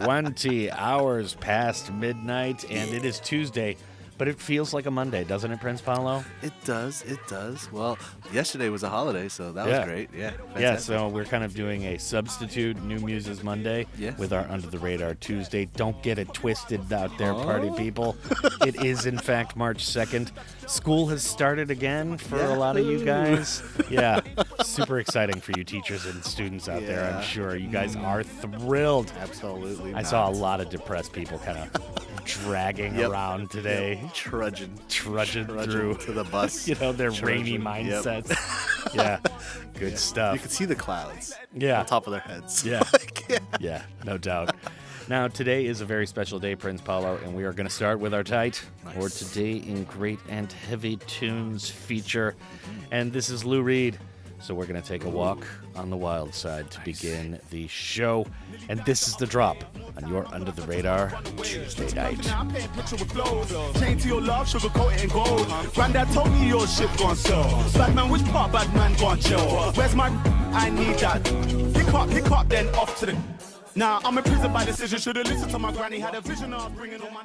20 hours past midnight, and it is Tuesday, but it feels like a Monday, doesn't it, Prince Paolo? It does. It does. Well, yesterday was a holiday, so that Yeah. was great. Yeah. Yeah, so we're kind of doing a substitute New Muses Monday Yes. with our Under the Radar Tuesday. Don't get it twisted out there, oh. party Oh. people. it is, in fact, March 2nd. School has started again for a lot of you guys. Yeah, super exciting for you teachers and students out there, I'm sure. You guys are thrilled. Absolutely. I saw a lot of depressed people kind of dragging Yep. around today, trudging, trudging, trudging through, to the bus. you know, their rainy Trudging, yep. mindsets. yeah, good You stuff. You could see the clouds Yeah. on top of their heads. Yeah. Like, yeah. Yeah, no doubt. Now, today is a very special day, Prince Paolo, and we are going to start with our tight or today in great and heavy tunes feature. And this is Lou Reed. So we're going to take a walk on the wild side to begin the show. And this is the drop on your Under the Radar Tuesday night. Chain to your love, sugar coat in gold. Granddad told me your shit gone sell. Bad man, which part bad man gone chill? Where's my? I need that. Pick up, pick up, then off to the. Now I'm in prison by decision. Should've listened to my granny. Had a vision of bringing all my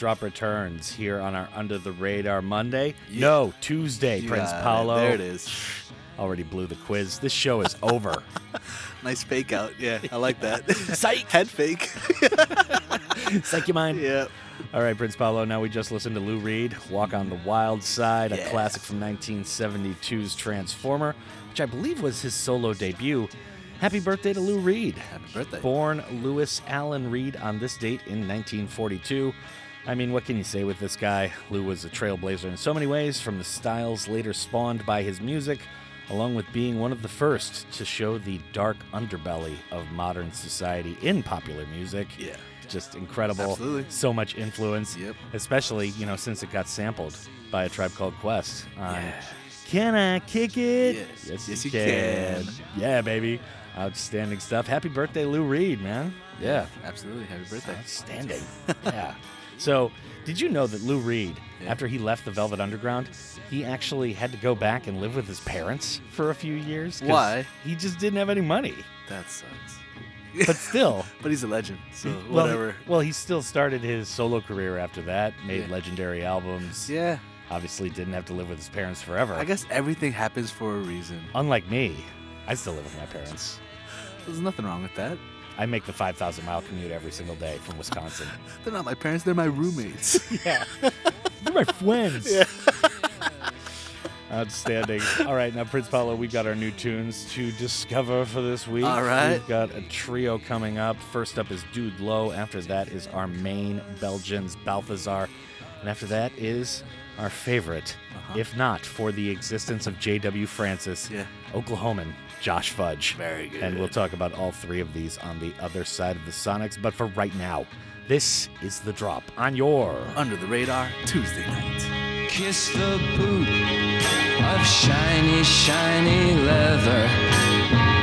Drop returns here on our Under the Radar Monday. Yeah. No, Tuesday, Prince. Paolo. There it is. Already blew the quiz. This show is over. Nice fake out. Yeah, I like that. Psych. Head fake. Psych your mind. yeah. All right, Prince Paolo. Now we just listened to Lou Reed, "Walk on the Wild Side," a classic from 1972's Transformer, which I believe was his solo debut. Happy birthday to Lou Reed. Happy birthday. Born Lewis Allan Reed on this date in 1942. I mean, what can you say with this guy? Lou was a trailblazer in so many ways, from the styles later spawned by his music, along with being one of the first to show the dark underbelly of modern society in popular music. Yeah. Just incredible. Absolutely. So much influence. Yep. Especially, you know, since it got sampled by a tribe called Quest on Yeah. Can I Kick It? Yes. Yes, you you can. Yeah, baby. Outstanding stuff. Happy birthday, Lou Reed, man. Yeah. Absolutely. Happy birthday. Outstanding. yeah. So, did you know that Lou Reed, Yeah. after he left the Velvet Underground, he actually had to go back and live with his parents for a few years? Why? He just didn't have any money. That sucks. But still, But he's a legend, so well, whatever. Well, he still started his solo career after that, made Yeah. legendary albums. Yeah. Obviously, didn't have to live with his parents forever. I guess everything happens for a reason. Unlike me, I still live with my parents. There's nothing wrong with that. I make the 5,000 mile commute every single day from Wisconsin. They're not my parents, they're my roommates. yeah. they're my friends. Outstanding. All right, now, Prince Paolo, we've got our new tunes to discover for this week. All right. We've got a trio coming up. First up is Dude Low. After that is our main Belgians, Balthazar. And after that is our favorite, Uh-huh. if not for the existence of J.W. Francis, Yeah. Oklahoman, Josh Fudge. Very good. And we'll talk about all three of these on the other side of the Sonics. But for right now, this is the drop on your. Under the radar, Tuesday night. Kiss the boot of shiny, shiny leather.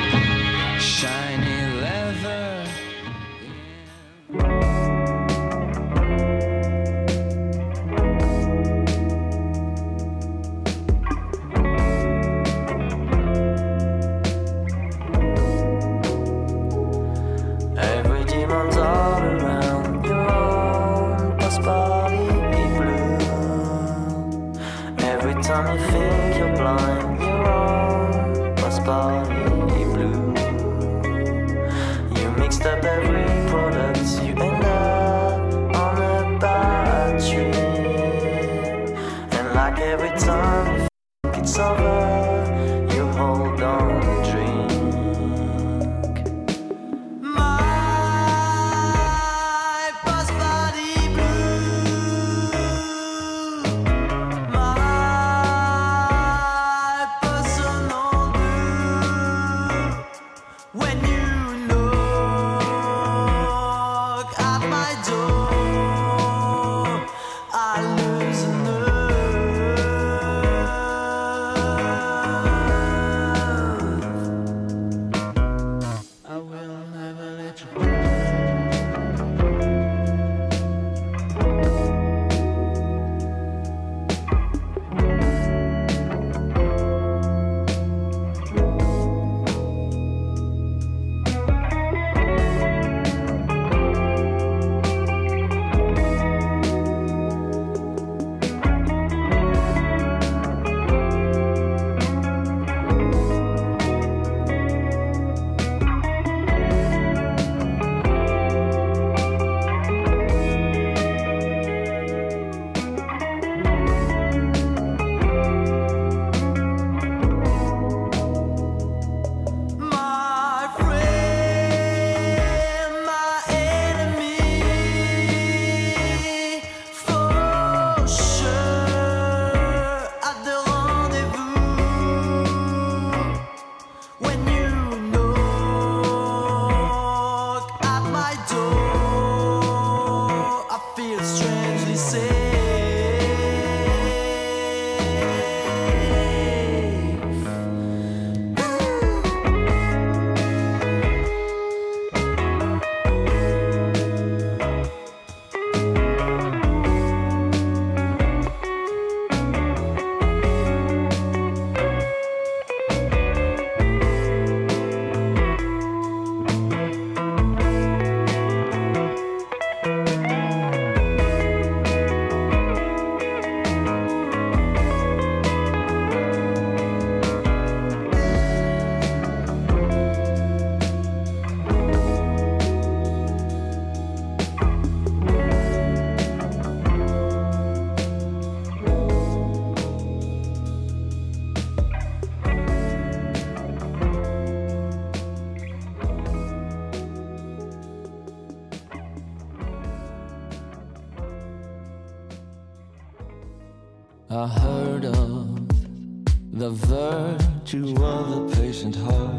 Of the patient heart.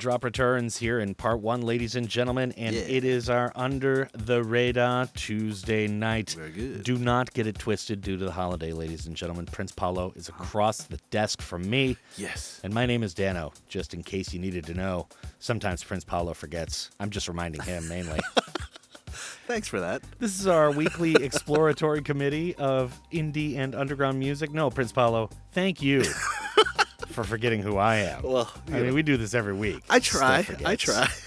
Drop returns here in part one, ladies and gentlemen, and Yeah. it is our Under the Radar Tuesday night. Very good. Do not get it twisted due to the holiday, ladies and gentlemen. Prince Paolo is uh-huh. across the desk from me, Yes. and my name is Dano, just in case you needed to know. Sometimes Prince Paolo forgets. I'm just reminding him mainly. Thanks for that. this is our weekly exploratory committee of indie and underground music. No, Prince Paolo, thank you for forgetting who I am. Well, I mean, we do this every week. I try. I try.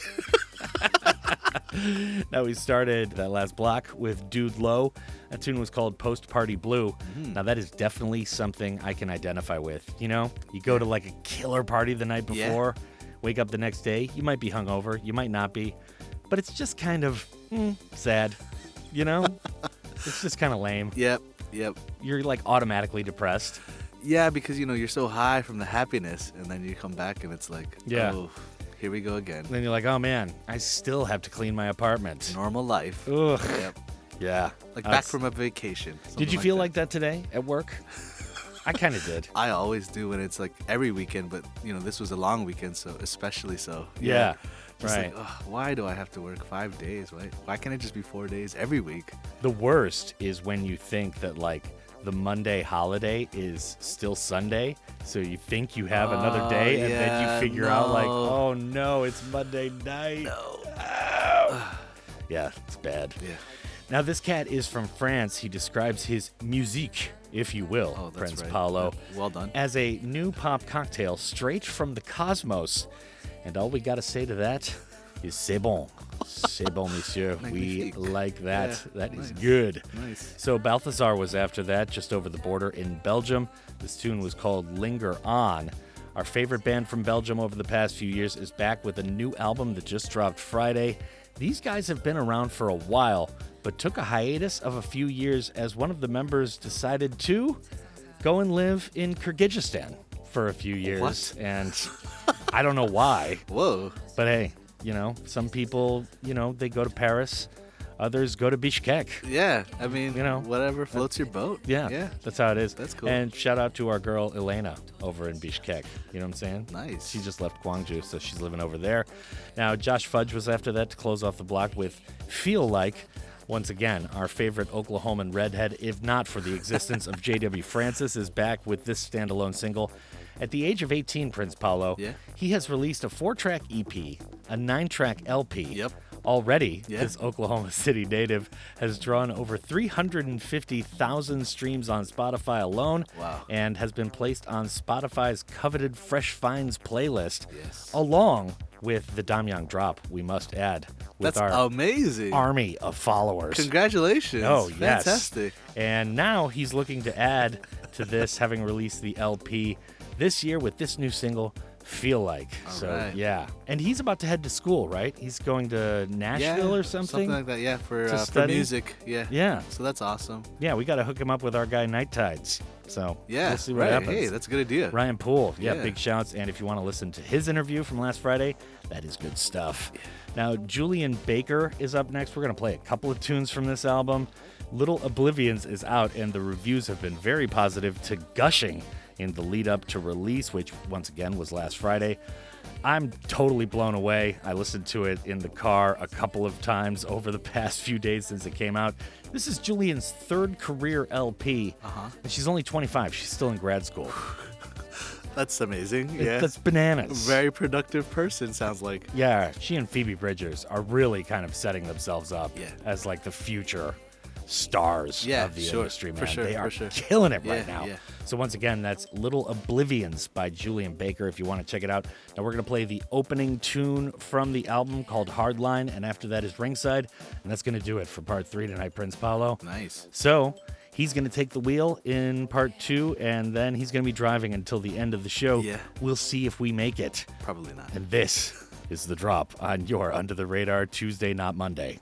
Now we started that last block with Dude Low. That tune was called Post Party Blue. Mm-hmm. Now that is definitely something I can identify with. You know, you go to like a killer party the night Yeah. before, wake up the next day, you might be hungover, you might not be, but it's just kind of mm, sad. You know, it's just kind of lame. Yep. Yep. You're like automatically depressed. Yeah, because you know you're so high from the happiness, and then you come back and it's like, Yeah. oh, here we go again. Then you're like, oh man, I still have to clean my apartment. Normal life. Ugh. Yep. Yeah. Like back That's- from a vacation. Did you feel like that today at work? I kind of did. I always do when it's like every weekend, but you know this was a long weekend, so especially so. Yeah, Just right. Like, "Ugh, why do I have to work five days? Why? Why can't it just be four days every week? The worst is when you think that like the Monday holiday is still Sunday, so you think you have another Oh, day, and then you figure out like, oh no, it's Monday night. No. Yeah, it's bad. Yeah. Now this cat is from France. He describes his musique, if you will, Oh, Prince right. Paolo, Yeah, well done. as a new pop cocktail straight from the cosmos. And all we got to say to that is c'est bon. C'est bon, monsieur. we like that. Yeah, That is nice. good. Nice. So Balthazar was after that, just over the border in Belgium. This tune was called Linger On. Our favorite band from Belgium over the past few years is back with a new album that just dropped Friday. These guys have been around for a while, but took a hiatus of a few years as one of the members decided to go and live in Kyrgyzstan for a few years. What? And I don't know why. Whoa. But hey, you know, some people, you know, they go to Paris Others go to Bishkek. Yeah, I mean, You know, whatever floats your boat. Yeah, yeah, that's how it is. That's cool. And shout out to our girl Elena over in Bishkek. You know what I'm saying? Nice. She just left Gwangju, so she's living over there. Now, Josh Fudge was after that to close off the block with Feel Like. Once again, our favorite Oklahoman redhead, if not for the existence of J.W. Francis, is back with this standalone single. At the age of 18, Prince Paolo, Yeah. he has released a four track EP, a nine track LP. Yep. Already, Yeah. this Oklahoma City native has drawn over 350,000 streams on Spotify alone Wow. and has been placed on Spotify's coveted Fresh Finds playlist, Yes. along with the Damyang Drop, we must add, with That's our amazing. army of followers. Congratulations. Oh, yes. Fantastic. And now he's looking to add to this, having released the LP this year with this new single, Feel Like. so, right. yeah. And he's about to head to school, right? He's going to Nashville yeah, or something. Something like that, yeah, for, uh, for music. Yeah. Yeah. So that's awesome. Yeah, we got to hook him up with our guy Night Tides. So, Yeah. we'll see what right. happens. Hey, that's a good idea. Ryan Poole, yeah, Yeah. big shouts. And if you want to listen to his interview from last Friday, that is good stuff. Now, Julien Baker is up next. We're going to play a couple of tunes from this album. Little Oblivions is out, and the reviews have been very positive to gushing in the lead up to release, which once again was last Friday. I'm totally blown away. I listened to it in the car a couple of times over the past few days since it came out. This is Julien's third career LP, Uh-huh. and she's only 25. She's still in grad school. That's amazing. Yeah. That's bananas. Very productive person, sounds like. yeah, she and Phoebe Bridgers are really kind of setting themselves up Yeah. as like the future stars Yeah, of the sure, industry, man. for sure, they for are sure. killing it right Yeah, now. yeah. So once again, that's Little Oblivions by Julien Baker if you want to check it out. Now we're going to play the opening tune from the album called Hardline, and after that is Ringside, and that's going to do it for part three tonight, Prince Paolo. Nice. So he's going to take the wheel in part two, and then he's going to be driving until the end of the show. Yeah. We'll see if we make it. Probably not. And this is the drop on your Under the Radar Tuesday, not Monday.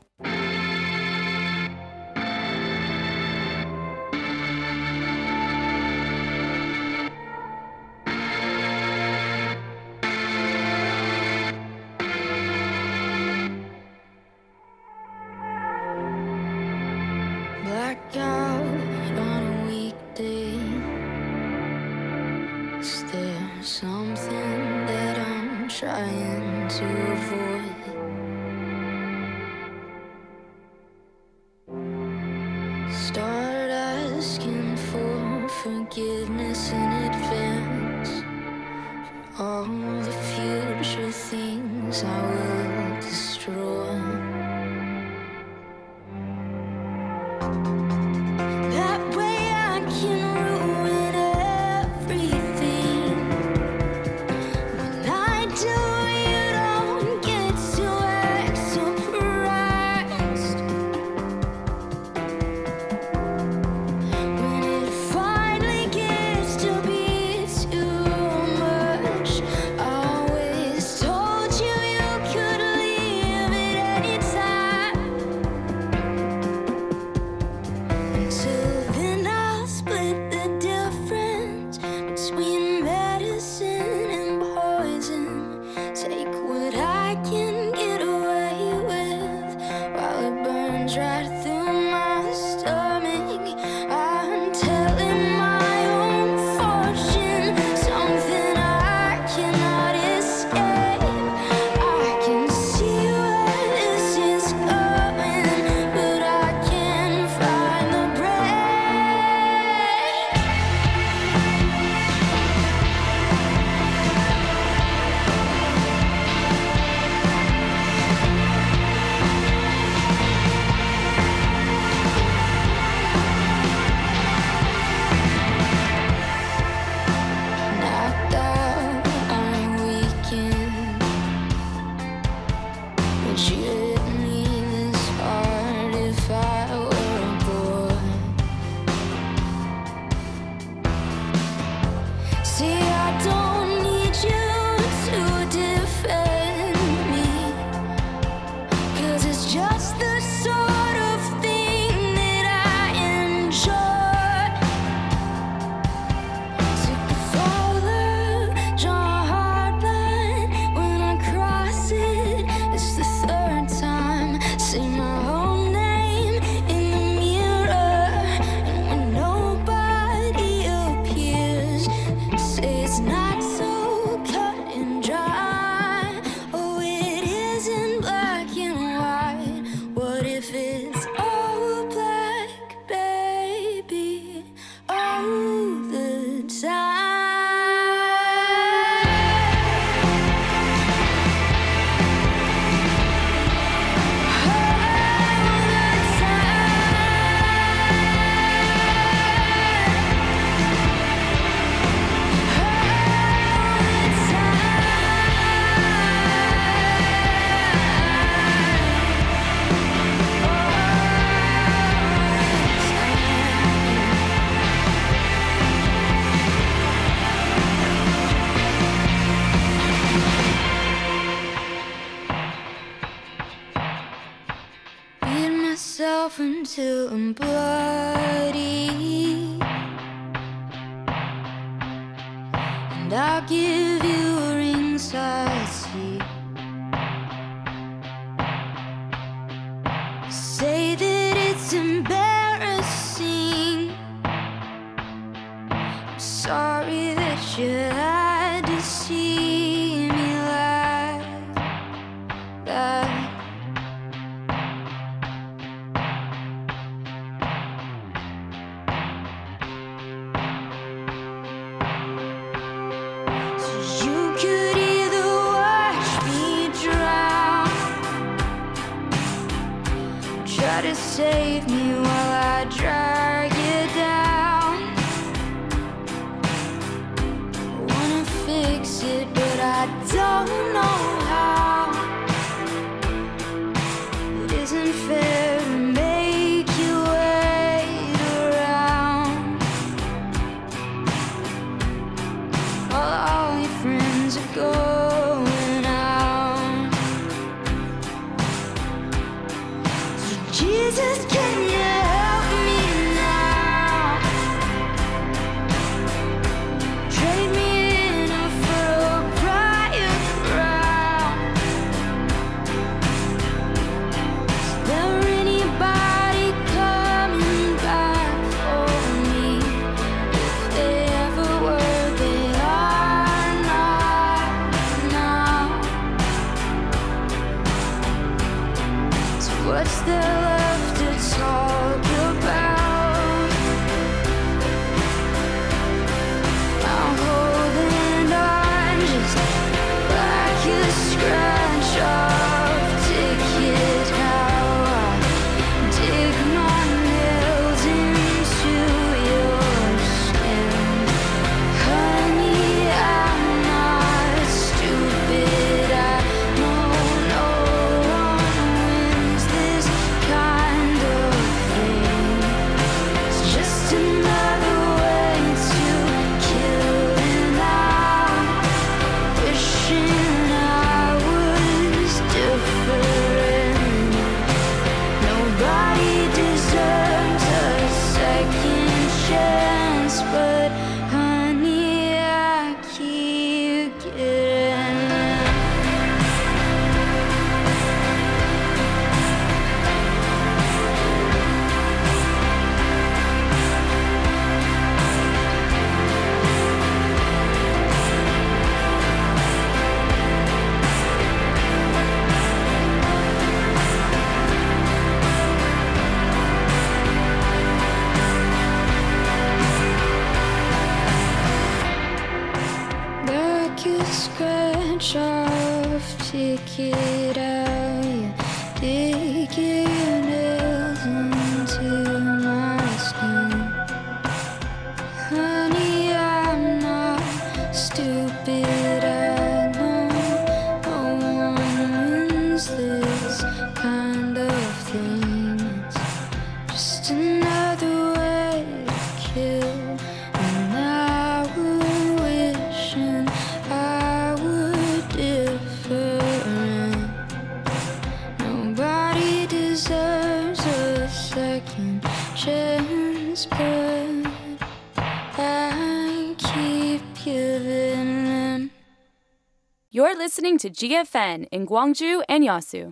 To GFN in Gwangju and Yeosu.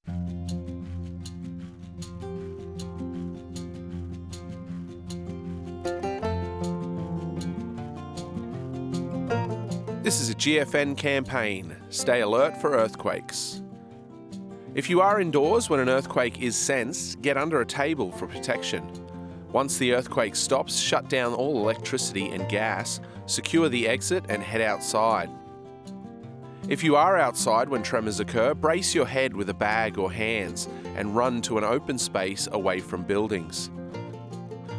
This is a GFN campaign. Stay alert for earthquakes. If you are indoors when an earthquake is sensed, get under a table for protection. Once the earthquake stops, shut down all electricity and gas, secure the exit, and head outside. If you are outside when tremors occur, brace your head with a bag or hands and run to an open space away from buildings.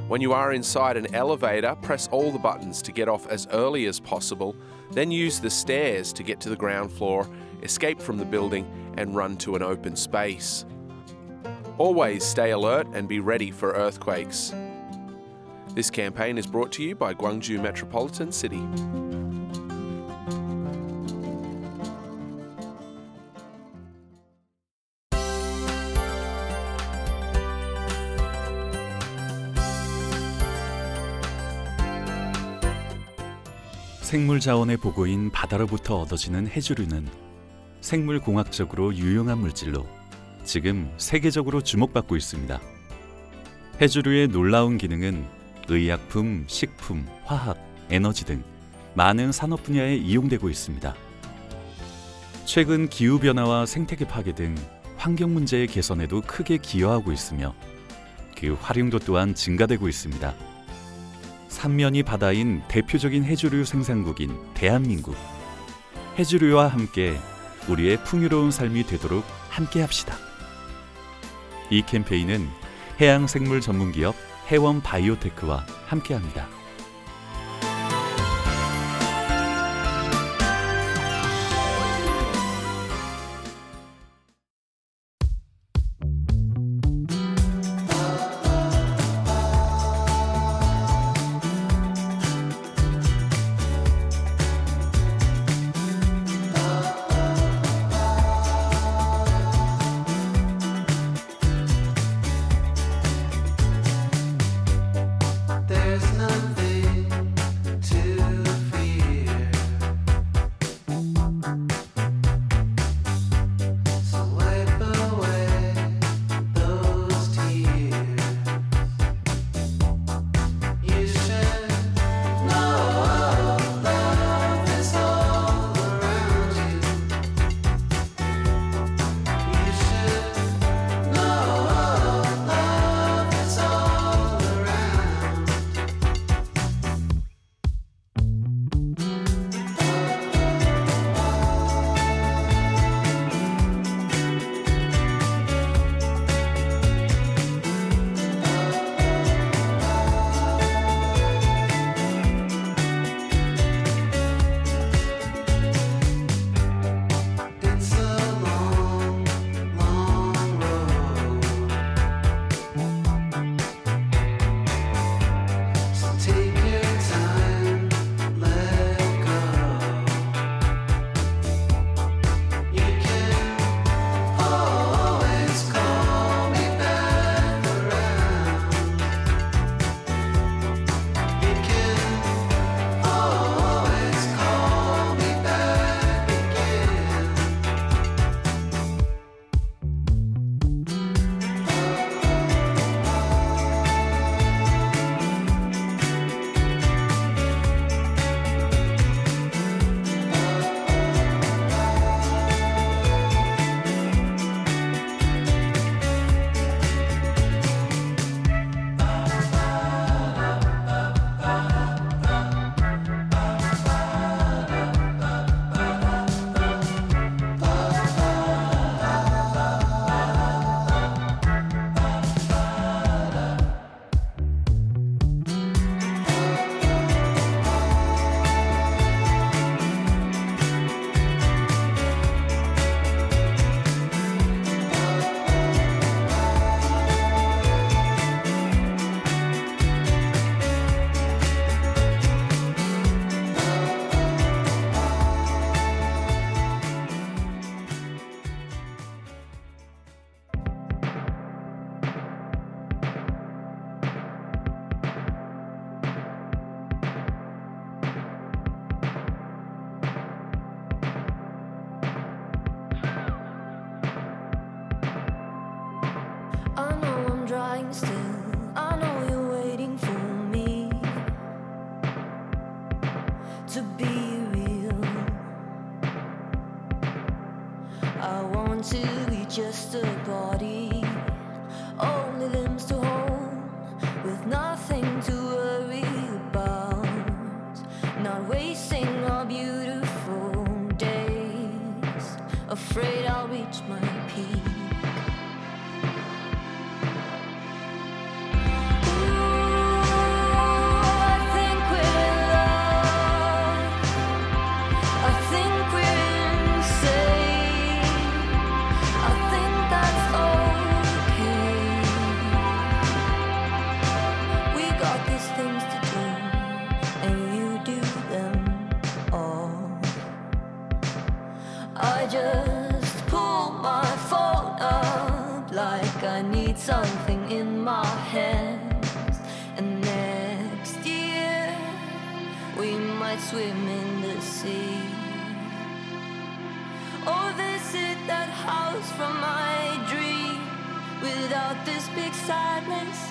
When you are inside an elevator, press all the buttons to get off as early as possible, then use the stairs to get to the ground floor, escape from the building, and run to an open space. Always stay alert and be ready for earthquakes. This campaign is brought to you by Gwangju Metropolitan City. 생물 자원의 보고인 바다로부터 얻어지는 해조류는 생물 공학적으로 유용한 물질로 지금 세계적으로 주목받고 있습니다. 해조류의 놀라운 기능은 의약품, 식품, 화학, 에너지 등 많은 산업 분야에 이용되고 있습니다. 최근 기후 변화와 생태계 파괴 등 환경 문제의 개선에도 크게 기여하고 있으며 그 활용도 또한 증가되고 있습니다. 삼면이 바다인 대표적인 해조류 생산국인 대한민국. 해조류와 함께 우리의 풍요로운 삶이 되도록 함께 합시다. 이 캠페인은 해양 생물 전문 기업 해원 바이오테크와 함께 합니다. Something in my hands. And next year we might swim in the sea. Or visit that house from my dream without this big sadness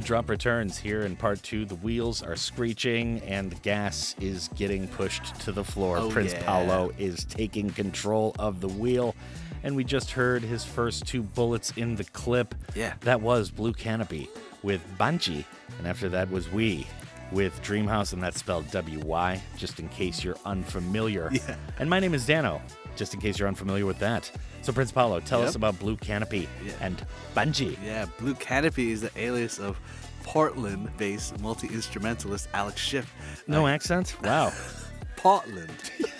The drop returns here in part two. The wheels are screeching and the gas is getting pushed to the floor. Oh, Prince yeah. Paolo is taking control of the wheel. And we just heard his first two bullets in the clip. Yeah. That was Blue Canopy with Banji. And after that was Wy with Dreamhouse, and that's spelled W Y, just in case you're unfamiliar. Yeah. And my name is Dano, just in case you're unfamiliar with that. So, Prince Paolo, tell us about Blue Canopy Yeah. and Banji. Yeah, Blue Canopy is the alias of Portland-based multi-instrumentalist Alex Schiff. No Uh, accent? Wow. Portland.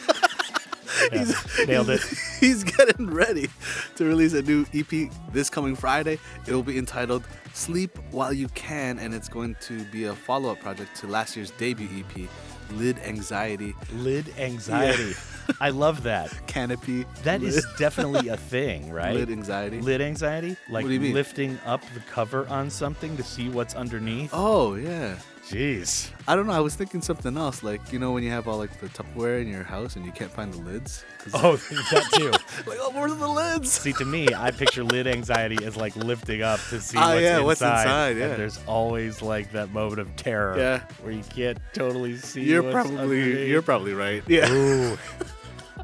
Yeah, nailed it. He's getting ready to release a new EP this coming Friday. It will be entitled Sleep While You Can, and it's going to be a follow up project to last year's debut EP, Lid Anxiety. Lid anxiety. I love that. Canopy. That is lid, definitely a thing, right? lid anxiety. Lid anxiety? Like do you mean? lifting up the cover on something to see what's underneath? Oh, yeah. Jeez. I don't know. I was thinking something else. Like, you know, when you have all like the Tupperware in your house and you can't find the lids? Oh, that too. like, oh, where's the lids? See, to me, I picture lid anxiety as like lifting up to see Ah, what's, yeah, inside. what's inside, yeah. And there's always like that moment of terror Yeah. where you can't totally see You're probably underneath. you're probably right. Yeah.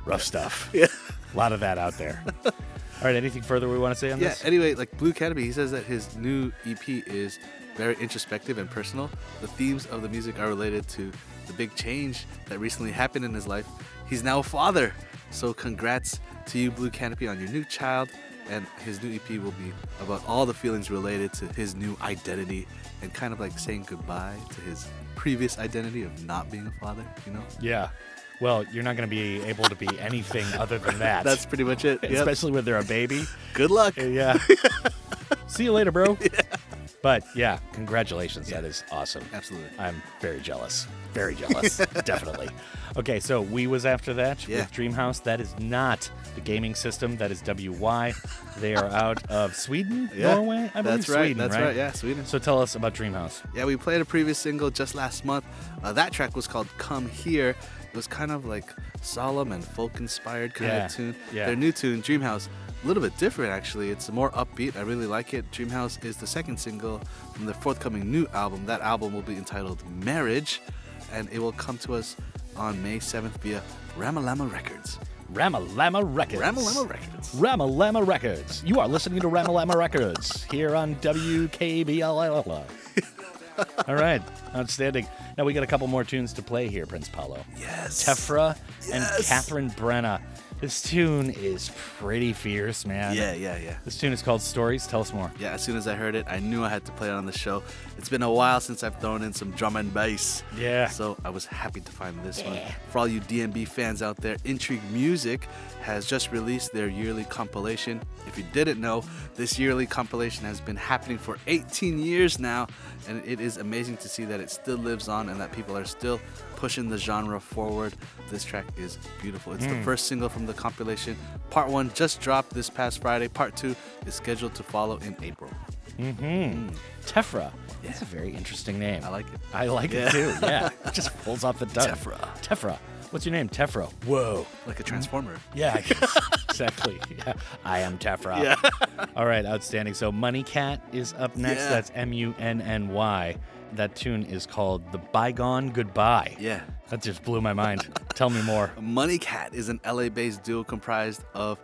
Rough stuff. Yeah. A lot of that out there. All right, anything further we want to say on Yeah. this? Yeah, anyway, like Blue Canopy, he says that his new EP is very introspective and personal. The themes of the music are related to the big change that recently happened in his life. He's now a father. So congrats to you, Blue Canopy, on your new child. And his new EP will be about all the feelings related to his new identity and kind of like saying goodbye to his previous identity of not being a father, you know? Yeah. Well, you're not going to be able to be anything other than that. That's pretty much it. Yep. Especially when they're a baby. Good luck. Yeah. See you later, bro. But yeah, congratulations. That is awesome. Absolutely. I'm very jealous. Very jealous. Definitely. Okay, so Wy was after that Yeah. with Dreamhouse. That is not the gaming system. That is WY. They are out of Sweden, Yeah, Norway. I believe that's right, Sweden, that's right? right, yeah, Sweden. So tell us about Dreamhouse. Yeah, we played a previous single just last month. Uh, that track was called Come Here. It was kind of like solemn and folk inspired kind Yeah, of tune. yeah. Their new tune, Dreamhouse, a little bit different actually. It's more upbeat. I really like it. Dreamhouse is the second single from the forthcoming new album. That album will be entitled Marriage, and it will come to us on May 7th via Ramalama Records. Ramalama Records. Ramalama Records. Ramalama Records. You are listening to Ramalama Records here on WKBL. All right, outstanding. Now we got a couple more tunes to play here, Prince Paolo. Yes. Tephra and Kathryn Brenna. This tune is pretty fierce, man. Yeah, yeah, yeah. This tune is called Stories. Tell us more. Yeah, as soon as I heard it, I knew I had to play it on the show. It's been a while since I've thrown in some drum and bass. Yeah. So I was happy to find this one. For all you DNB fans out there, Intrigue Music has just released their yearly compilation. If you didn't know, this yearly compilation has been happening for 18 years now, and it is amazing to see that it still lives on and that people are still pushing the genre forward. This track is beautiful. It's the Mm. first single from the compilation. Part one just dropped this past Friday. Part two is scheduled to follow in April. Mm-hmm. Tephra. That's a very interesting name. I like it. I like Yeah. it too. Yeah. it just pulls off the tongue. Tephra. Tephra. What's your name? Tephra. Whoa. Like a transformer. Yeah, I guess. exactly. Yeah. I am Tephra. Yeah. All right, outstanding. So Munny Cat is up next. Yeah. That's M U N N Y. That tune is called The Bygone Goodbye. Yeah. That just blew my mind. Tell me more. Munny Cat is an LA based duo comprised of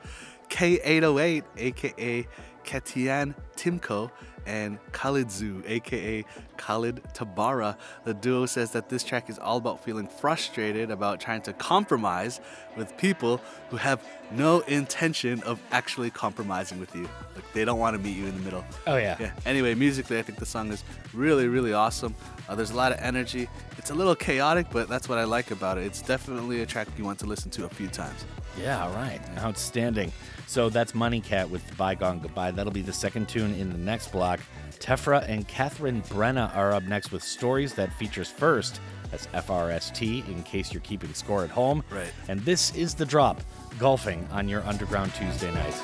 K808, aka Ketian Timko, and Khalid Zoo, aka Khalid Tabara. The duo says that this track is all about feeling frustrated about trying to compromise with people who have no intention of actually compromising with you. Like they don't want to meet you in the middle. Oh, yeah. Yeah. Anyway, musically, I think the song is really, really awesome. Uh, there's a lot of energy. It's a little chaotic, but that's what I like about it. It's definitely a track you want to listen to a few times. Yeah, all right. Outstanding. So that's Munny Cat with Bygone Goodbye. That'll be the second tune in the next block. Tephra and Kathryn Brenna are up next with Stories that features FRST. That's FRST in case you're keeping score at home. Right. And this is the drop golfing on your Underground Tuesday night.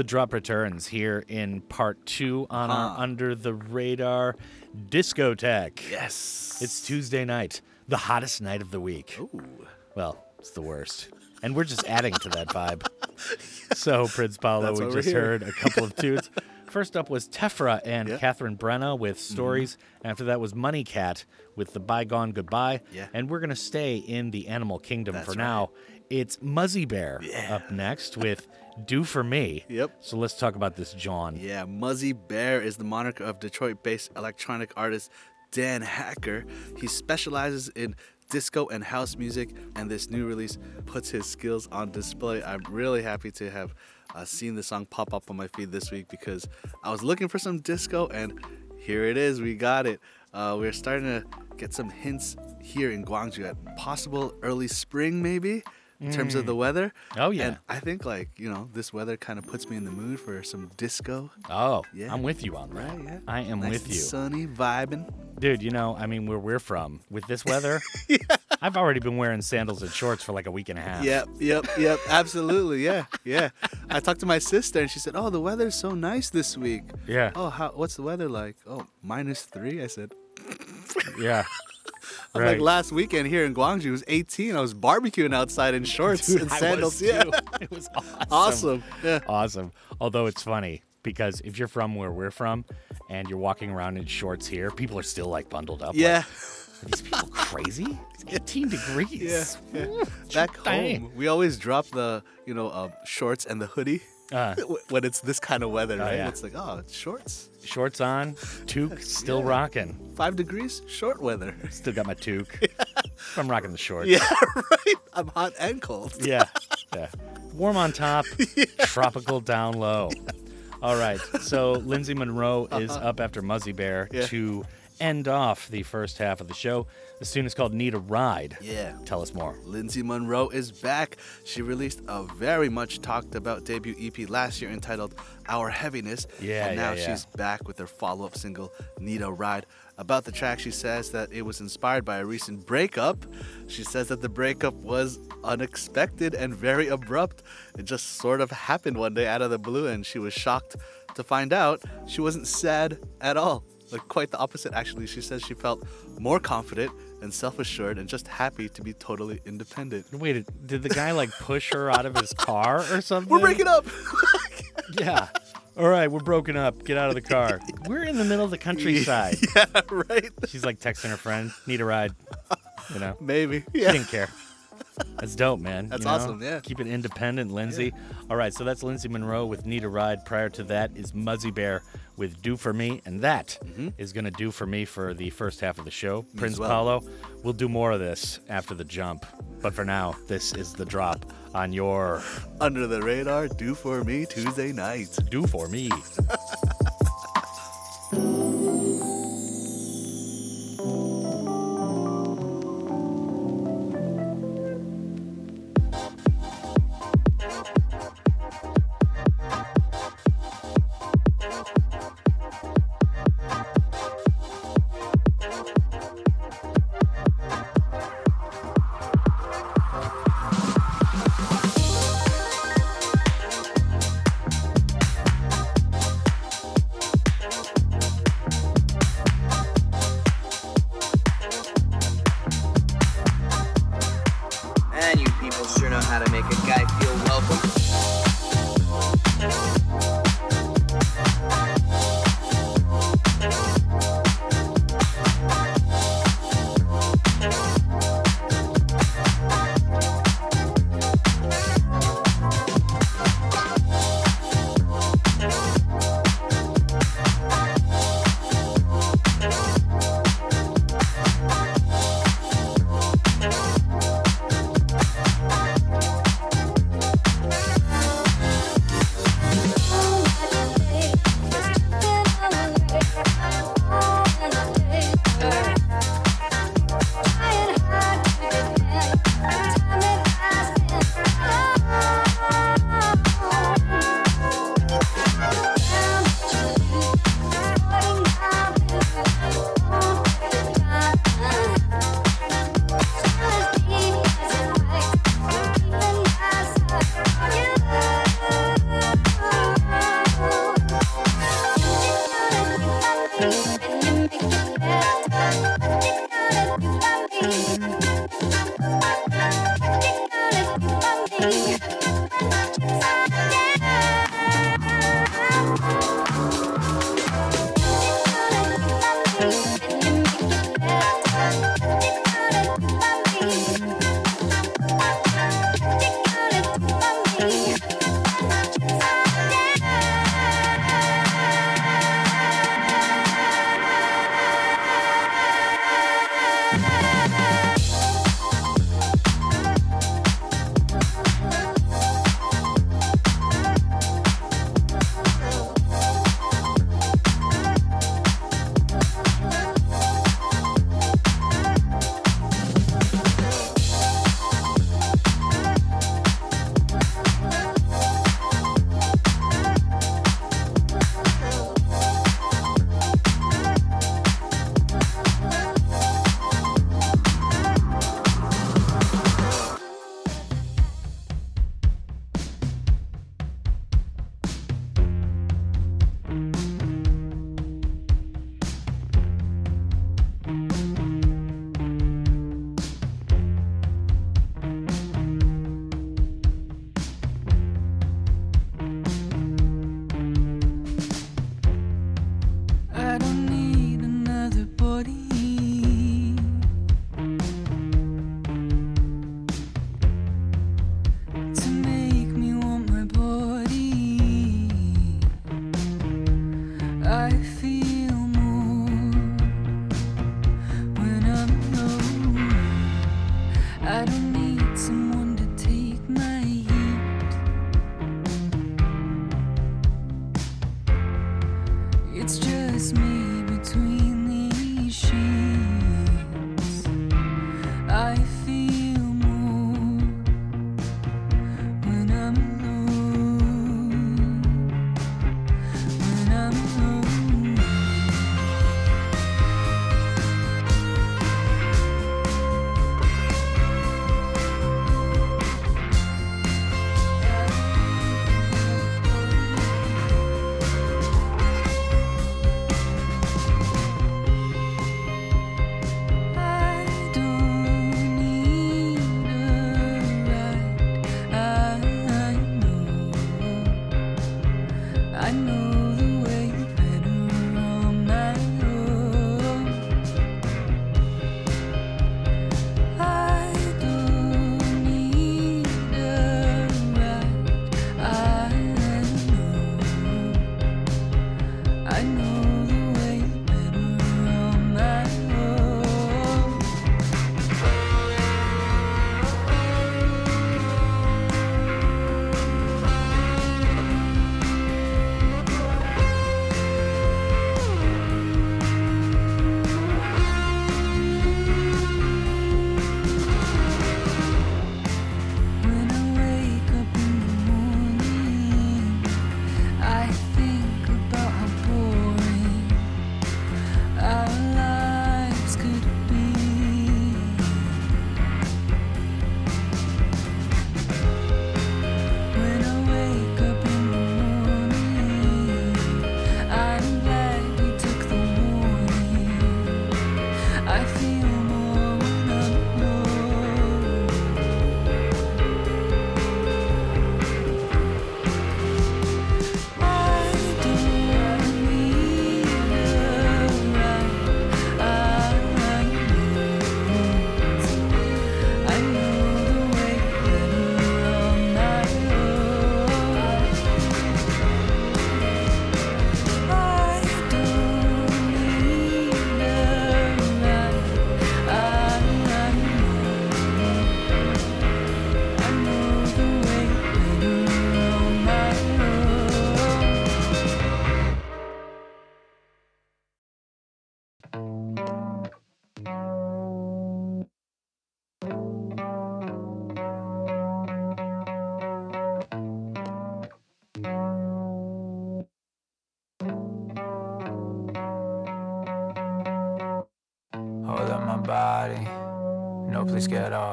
The drop returns here in part two on our Under the Radar discotheque. Yes. It's Tuesday night, the hottest night of the week. Ooh. Well, it's the worst. And we're just adding to that vibe. So, Prince Paolo, That's we just here. heard a couple of tunes. First up was Tephra and Yeah. Kathryn Brenna with mm-hmm. Stories. After that was Munny Cat with The Bygone Goodbye. Yeah. And we're going to stay in the animal kingdom That's for right. now. It's Muzzy Bear Yeah. up next with Do For Me. Yep. So let's talk about this John. Yeah, Muzzy Bear is the moniker of Detroit based electronic artist Dan Hacker. He specializes in disco and house music, and this new release puts his skills on display. I'm really happy to have uh, seen the song pop up on my feed this week because I was looking for some disco, and here it is. We got it. Uh, we're starting to get some hints here in Gwangju at possible early spring, maybe. In terms of the mm. weather. Oh, yeah. And I think, like, you know, this weather kind of puts me in the mood for some disco. Oh, Yeah. I'm with you on that. Right, yeah. I am Nice with and you. Sunny, vibing. Dude, you know, I mean, where we're from, with this weather, I've already been wearing sandals and shorts for like a week and a half. Yep, yep, yep. Absolutely, yeah, yeah. I talked to my sister and she said, "Oh, the weather's so nice this week." Yeah. Oh, how? What's the weather like? Oh, minus three. I said. Yeah. I'm Right. Like last weekend here in Gwangju, it was 18. I was barbecuing outside in shorts Dude, and sandals. yeah, too. It was awesome. awesome. Yeah. Awesome. Although it's funny because if you're from where we're from and you're walking around in shorts here, people are still like bundled up. like, Yeah, are these people crazy? It's 18 degrees. yeah, yeah. Back Dang. home, we always drop the you know uh, shorts and the hoodie Uh, when it's this kind of weather, right? yeah. It's like, oh, it's shorts, shorts on, toque still rocking. five degrees, short weather. Still got my toque. I'm rocking the shorts. Yeah, right. I'm hot and cold. Yeah. Yeah. Warm on top, tropical down low. All right. So Lindsay Munroe is up after Muzzy Bear Uh-huh. Yeah. to end off the first half of the show. The tune is called Need a Ride. Yeah. Tell us more. Lindsay Munroe is back. She released a very much talked about debut EP last year entitled Our Heaviness. Yeah, And now yeah, yeah. she's back with her follow up single, Need a Ride. About the track, she says that it was inspired by a recent breakup. She says that the breakup was unexpected and very abrupt. It just sort of happened one day out of the blue, and she was shocked to find out she wasn't sad at all. Like, quite the opposite, actually. She says she felt more confident and self assured and just happy to be totally independent. Wait, did the guy like push her out of his car or something? We're breaking up! Yeah. All right, we're broken up. Get out of the car. We're in the middle of the countryside. yeah, right? She's like texting her friend, need a ride. You know? Maybe. Yeah. She didn't care. That's dope, man. That's you know? awesome, yeah. Keep it independent, Lindsay. All right, so that's Lindsay Munroe with Need a Ride. Prior to that is Muzzy Bear with Do For Me, and that mm-hmm. is going to do for me for the first half of the show. Prince well. Paolo, we'll do more of this after the jump. But for now, this is the drop on your Under the radar, do for me Tuesday night. Do For Me.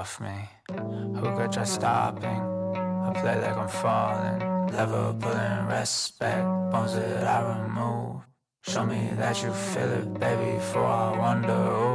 off me. I regret just stopping. I play like I'm falling. Level pulling respect. Bones that I remove. Show me that you feel it, baby, before I wonder.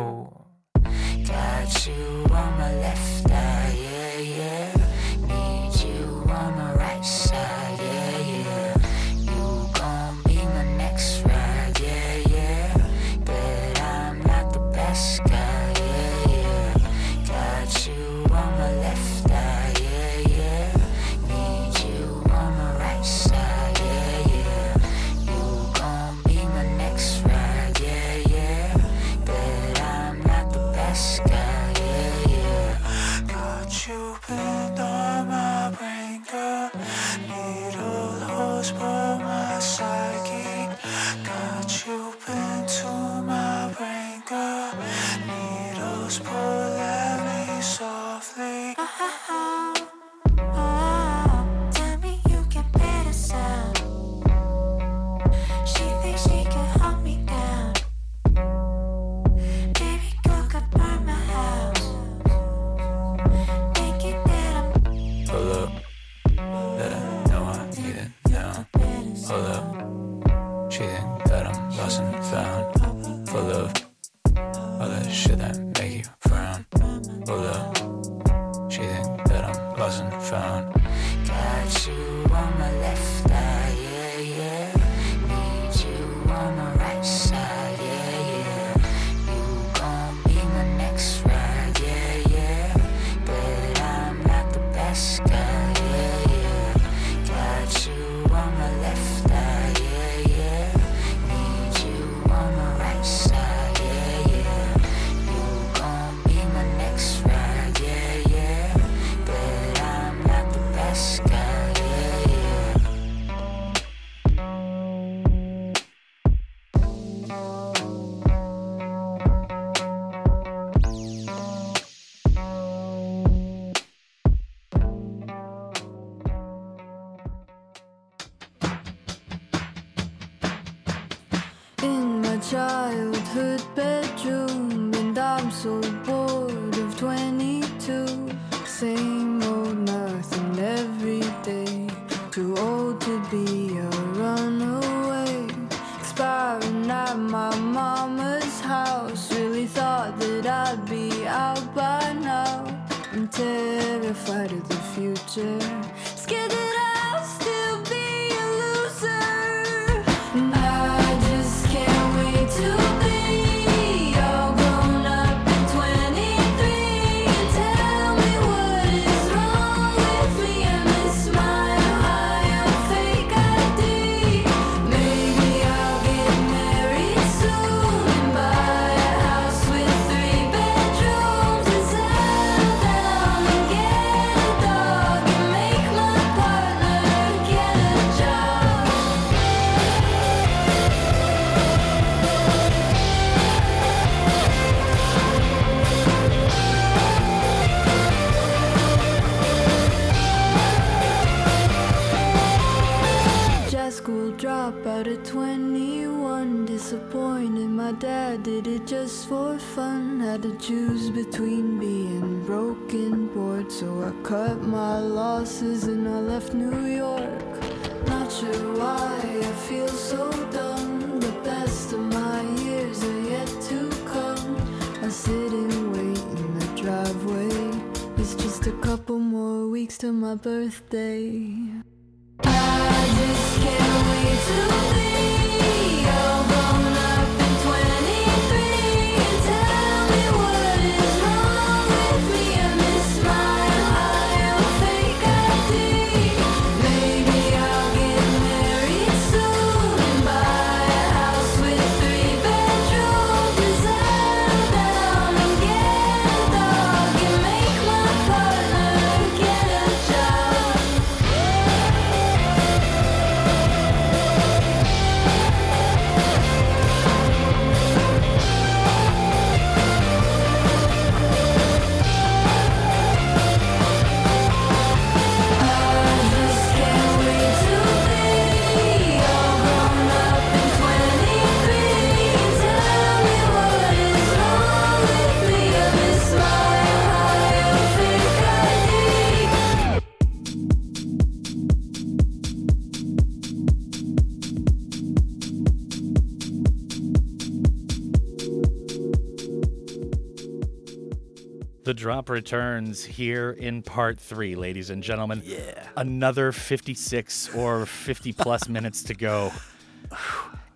Drop returns here in part three, ladies and gentlemen. Yeah. Another 56 or 50 plus minutes to go.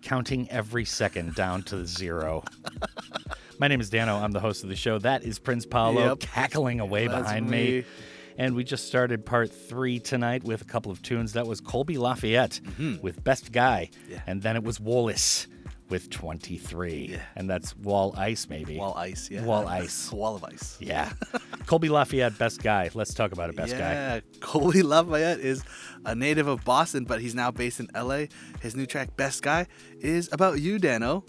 Counting every second down to zero. My name is Dano. I'm the host of the show. That is Prince Paolo Yep. cackling away That's behind me. me. And we just started part three tonight with a couple of tunes. That was Colby Lafayette with Best Guy. Mm-hmm. Yeah. And then it was Wallice with 23. Yeah. And that's Wall Ice, maybe. Wall ice, yeah. Wall Ice. Wall of ice. Yeah. Colby Lafayette, best guy. Let's talk about it, best guy. yeah, Colby Lafayette is a native of Boston, but he's now based in LA. His new track, Best Guy, is about you, Dano,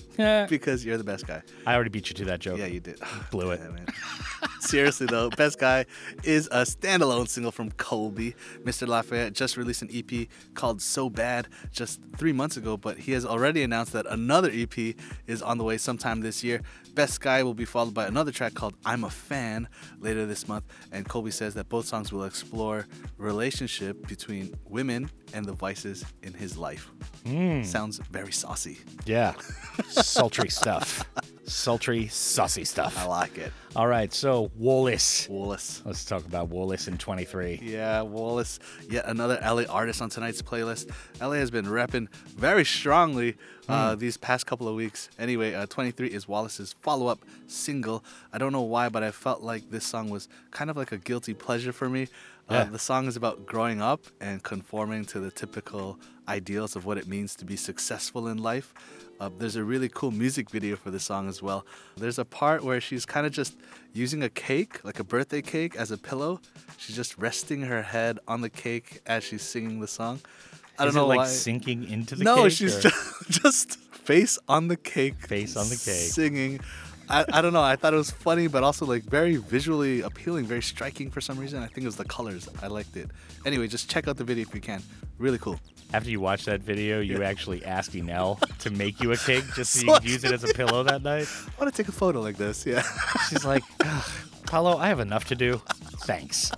because you're the best guy. I already beat you to that joke. Yeah, you did. Blew it. Damn. Seriously though, Best Guy is a standalone single from Colby. Mr. Lafayette just released an EP called So Bad just three months ago, but he has already announced that another EP is on the way sometime this year. Best Guy will be followed by another track called I'm a Fan later this month, and Colby says that both songs will explore relationship between women and the vices in his life. Mm. Sounds very saucy. Yeah. Sultry stuff. Sultry, saucy stuff. I like it. All right, so Wallice. Wallice. Let's talk about Wallice in 23. Yeah, Wallice, yet another LA artist on tonight's playlist. LA has been repping very strongly uh, Hmm. these past couple of weeks. Anyway, uh, 23 is Wallice's follow up single. I don't know why, but I felt like this song was kind of like a guilty pleasure for me. Uh, The song is about growing up and conforming to the typical ideals of what it means to be successful in life. Uh, there's a really cool music video for the song as well. There's a part where she's kind of just using a cake, like a birthday cake, as a pillow. She's just resting her head on the cake as she's singing the song. I don't Is know it like why. sinking into the no, cake, No, she's just, just face on the cake, Face on the cake. singing. I, I don't know. I thought it was funny, but also like very visually appealing, very striking for some reason. I think it was the colors. I liked it. Anyway, just check out the video if you can. Really cool. After you watch that video, you actually asked Enel to make you a cake just so you could use it as a pillow that night. I want to take a photo like this. Yeah. She's like, "Ugh, Paolo, I have enough to do. Thanks.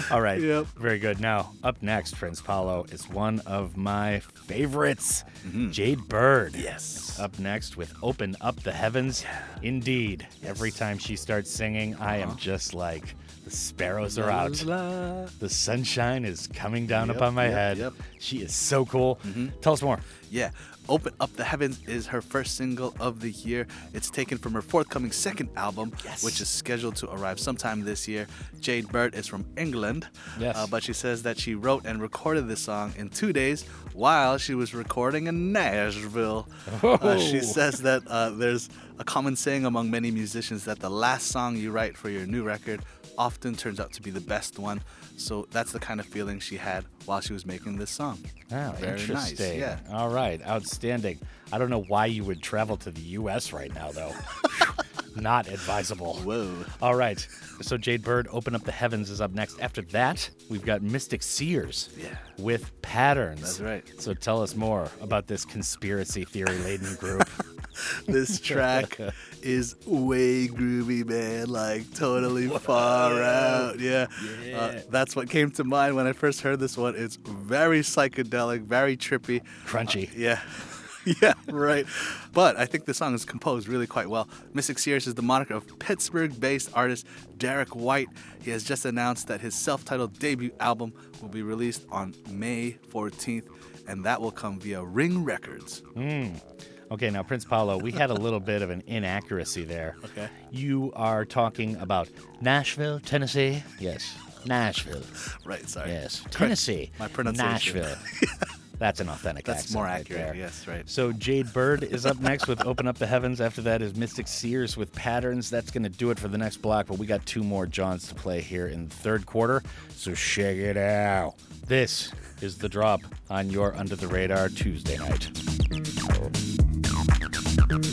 All right. Yep. Very good. Now, up next, Prince Paolo is one of my favorites, Jade Bird. Mm-hmm. Yes. Up next with Open Up the Heavens. Indeed. Every time she starts singing, I am just like, the sparrows are out. The sunshine is coming down Yep, upon my yep, head. yep. Mm-hmm. She is so cool. Tell us more. Yeah. Open Up the Heavens is her first single of the year. It's taken from her forthcoming second album, which is scheduled to arrive sometime this year. Jade Bird is from England, Yes. uh, but she says that she wrote and recorded this song in two days while she was recording in Nashville. Uh, she says that uh, there's a common saying among many musicians that the last song you write for your new record often turns out to be the best one. So that's the kind of feeling she had while she was making this song. Oh, Very nice, yeah. All right. Outstanding. I don't know why you would travel to the U.S. right now, though. not advisable. Whoa. All right. So Jade Bird, Open Up the Heavens is up next. After that, we've got Mystic Seers Yeah. with Patterns. That's right. So tell us more about this conspiracy theory laden group. This track is way groovy, man. Like totally far out. Yeah. Uh, that's what came to mind when I first heard this one. It's very psychedelic, very trippy. Crunchy. Uh, yeah. yeah, right. But I think the song is composed really quite well. Mystic Seers is the moniker of Pittsburgh based artist Derek White. He has just announced that his self titled debut album will be released on May 14th, and that will come via Ring Records. Mm. Okay, now Prince Paolo, we had a little bit of an inaccuracy there. Okay. You are talking about Nashville, Tennessee? Yes, Nashville. Right, sorry. Yes, Tennessee. My pronunciation. Nashville. That's an authentic That's more right accurate, there. yes, right. So Jade Bird is up next with Open Up the Heavens. After that is Mystic Seers with Patterns. That's going to do it for the next block, but we got two more Johns to play here in the third quarter. So check it out. This is The Drop on your Under the Radar Tuesday night. Thank you.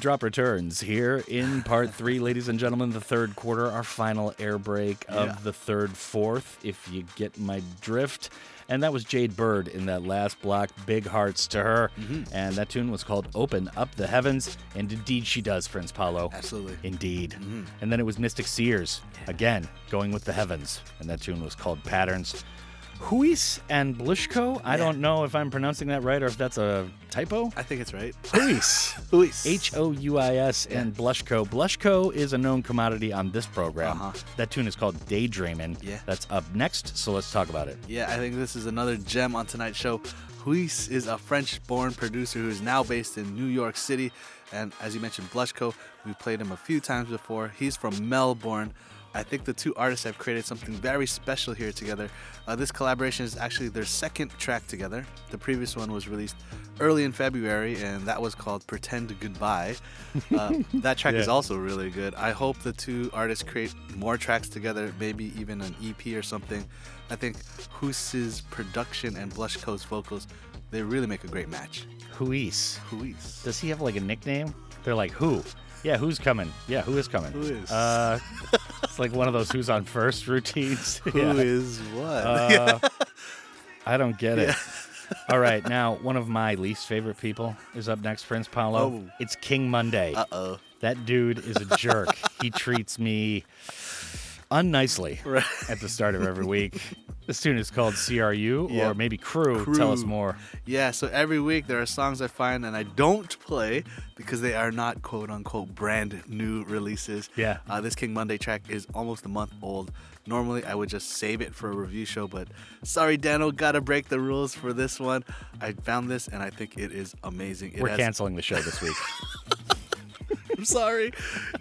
Drop returns here in part three, ladies and gentlemen. The third quarter, our final air break of Yeah. the third fourth, if you get my drift. And that was Jade Bird in that last block, Big Hearts to her. Mm-hmm. And that tune was called Open Up the Heavens. And indeed, she does, Prince Paolo. Absolutely. Indeed. Mm-hmm. And then it was Mystic Seers, again, going with the heavens. And that tune was called Patterns. Houis and Blushko. I don't know if I'm pronouncing that right or if that's a typo. I think it's right. Houis. Houis. H O U I S and Blushko. Blushko is a known commodity on this program. Uh-huh. That tune is called Daydreamin'. Yeah. That's up next, so let's talk about it. Yeah, I think this is another gem on tonight's show. Houis is a French born producer who is now based in New York City. And as you mentioned, Blushko, we played him a few times before. He's from Melbourne. I think the two artists have created something very special here together. Uh, this collaboration is actually their second track together. The previous one was released early in February, and that was called Pretend Goodbye. Uh, that track is also really good. I hope the two artists create more tracks together, maybe even an EP or something. I think Houis's production and Blushco's vocals, they really make a great match. Houis. Houis. Does he have like a nickname? They're like, who? Yeah, who's coming? Yeah, who is coming? Who is? Uh, it's like one of those who's on first routines. Who Yeah. is what? Uh, I don't get it. All right, now one of my least favorite people is up next, Prince Paolo. Oh. It's King Monday. Uh oh. That dude is a jerk. he treats me unnicely Right. at the start of every week. This tune is called CRU or maybe Crew. Tell us more. Yeah, so every week there are songs I find and I don't play because they are not quote unquote brand new releases. Yeah. Uh, this King Monday track is almost a month old. Normally I would just save it for a review show, but sorry, Dano, gotta break the rules for this one. I found this and I think it is amazing. It We're has- canceling the show this week. I'm sorry.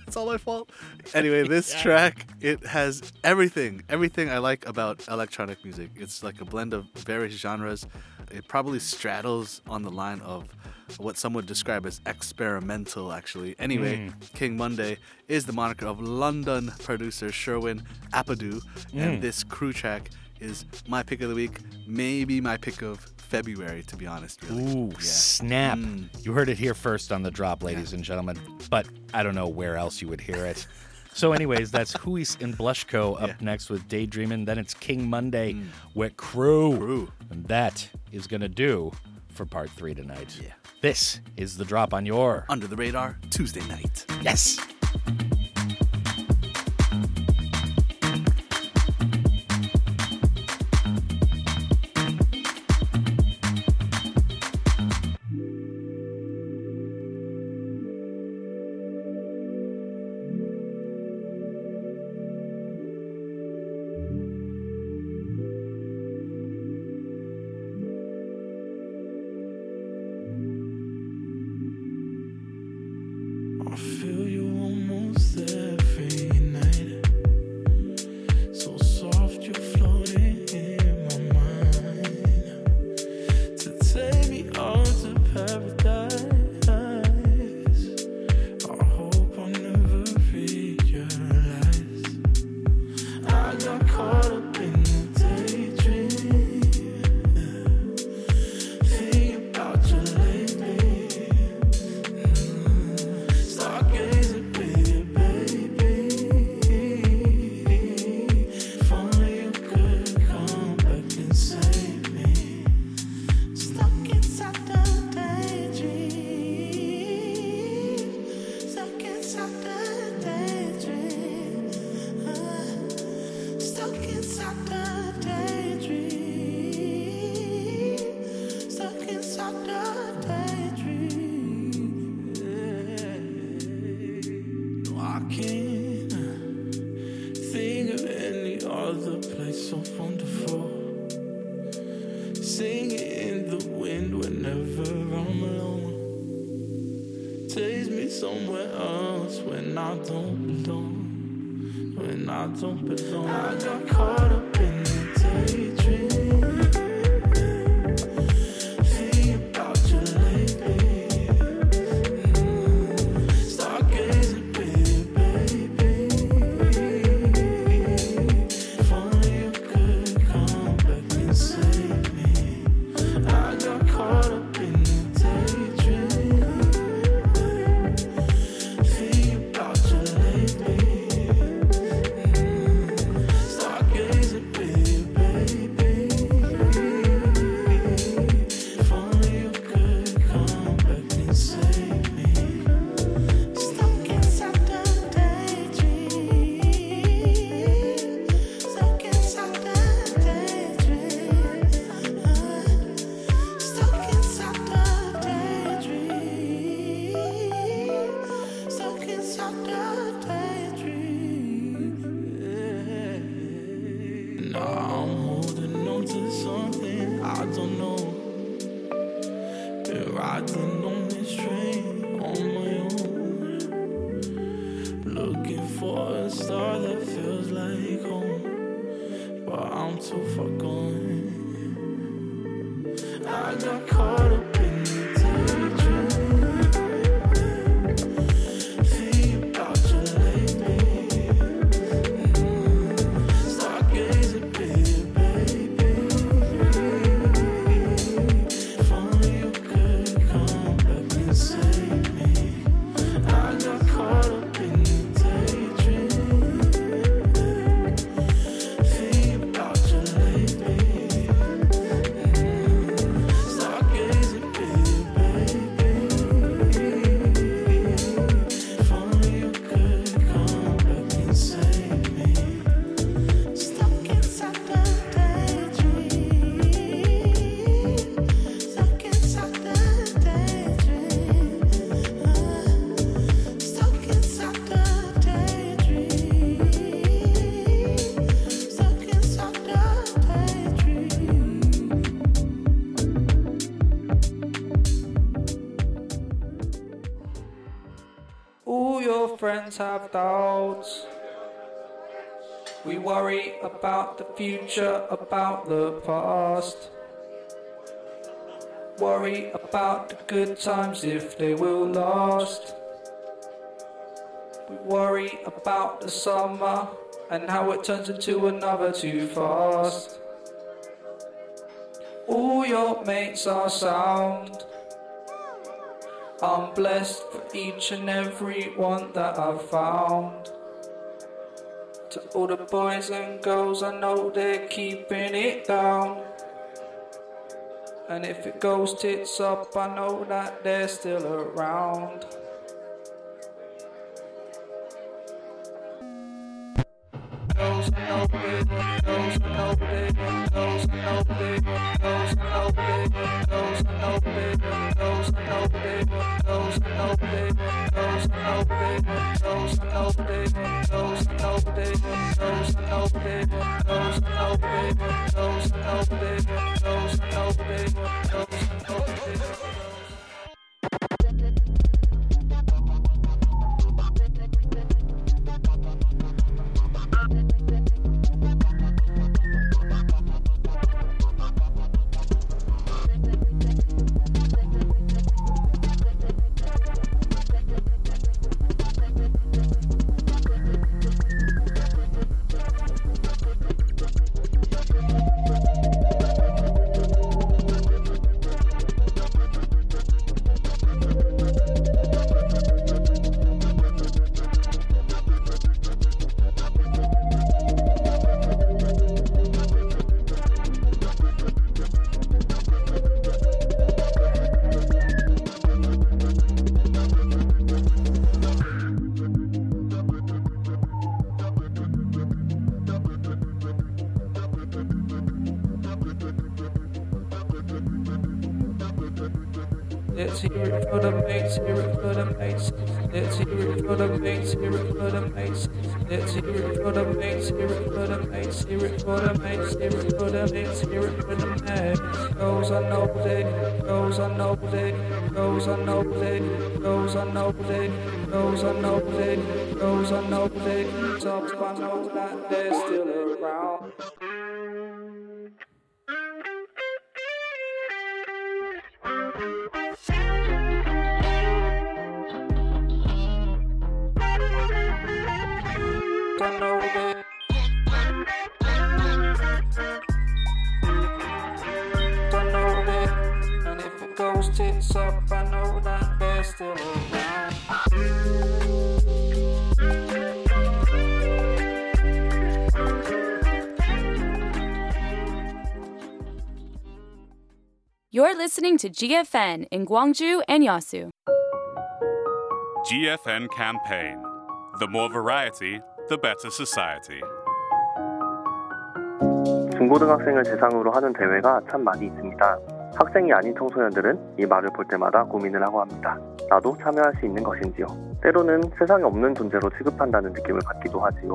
It's all my fault. Anyway, this track, it has everything, everything I like about electronic music. It's like a blend of various genres. It probably straddles on the line of what some would describe as experimental, actually. Anyway, King Monday is the moniker of London producer Sherwin Apadu, Mm. and this crew track is my pick of the week, maybe my pick of February, to be honest. Really. Ooh, snap. Mm. You heard it here first on the drop, ladies and gentlemen. But I don't know where else you would hear it. So, anyways, that's Houis and Blushko up Yeah. next with Daydreamin'. Then it's King Monday with Crew. Crew. And that is going to do for part three tonight. Yeah. This is the drop on your. Under the radar, Tuesday night. Yes. Have doubts. We worry about the future, about the past. Worry about the good times if they will last. We worry about the summer and how it turns into another too fast. All your mates are sound. I'm blessed for each and every one that I've found. To all the boys and girls, I know they're keeping it down. And if it goes tits up, I know that they're still around. Know they, I know they, girls, I know they, girls, I know they, girls, I know they, girls, I know they, girls, I know they, girls, I know they, girls, I know they. for the mix, hear for the mix, hear for the mix. Goes on nobly, goes eh? on nobly, goes eh? on nobly, goes eh? on nobly, goes on nobly, goes on nobly. I know that they're still around. I know that. digits up, I know that they're still around. You're listening to GFN in Gwangju and Yeosu. GFN campaign. The more variety, the better society. 중고등학생을 대상으로 하는 대회가 참 많이 있습니다. 학생이 아닌 청소년들은 이 말을 볼 때마다 고민을 하고 합니다. 나도 참여할 수 있는 것인지요. 때로는 세상에 없는 존재로 취급한다는 느낌을 받기도 하지요.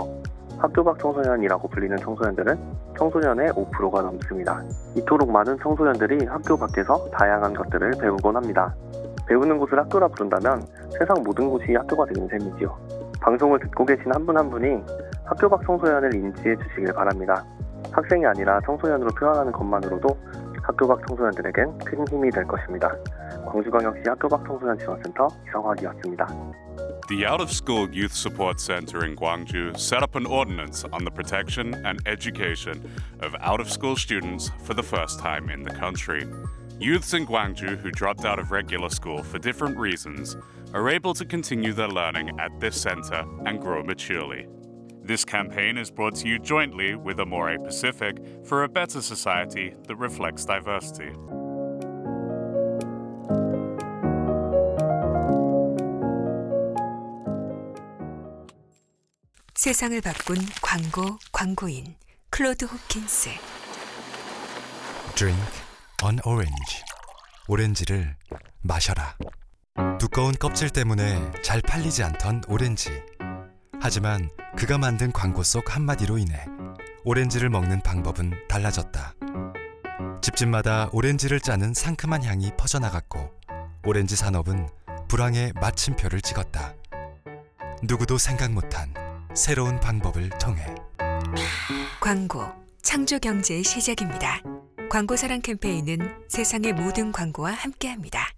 학교 밖 청소년이라고 불리는 청소년들은 청소년의 5%가 넘습니다. 이토록 많은 청소년들이 학교 밖에서 다양한 것들을 배우곤 합니다. 배우는 곳을 학교라 부른다면 세상 모든 곳이 학교가 되는 셈이지요. 방송을 듣고 계신 한 분한 분이 학교 밖 청소년을 인지해 주시길 바랍니다. 학생이 아니라 청소년으로 표현하는 것만으로도 학교 밖 청소년들에겐 큰 힘이 될 것입니다. 광주광역시 학교 밖 청소년 지원센터 이성학이었습니다. The Out of School Youth Support Center in Gwangju set up an ordinance on the protection and education of out of school students for the first time in the country. Youths in Gwangju who dropped out of regular school for different reasons are able to continue their learning at this center and grow maturely. This campaign is brought to you jointly with Amore Pacific for a better society that reflects diversity. 세상을 바꾼 광고 광고인 클로드 호킨스 Drink an orange. 오렌지를 마셔라. 두꺼운 껍질 때문에 잘 팔리지 않던 오렌지. 하지만 그가 만든 광고 속 한마디로 인해 오렌지를 먹는 방법은 달라졌다. 집집마다 오렌지를 짜는 상큼한 향이 퍼져나갔고 오렌지 산업은 불황의 마침표를 찍었다. 누구도 생각 못한 새로운 방법을 통해 광고 창조 경제의 시작입니다. 광고 사랑 캠페인은 세상의 모든 광고와 함께합니다.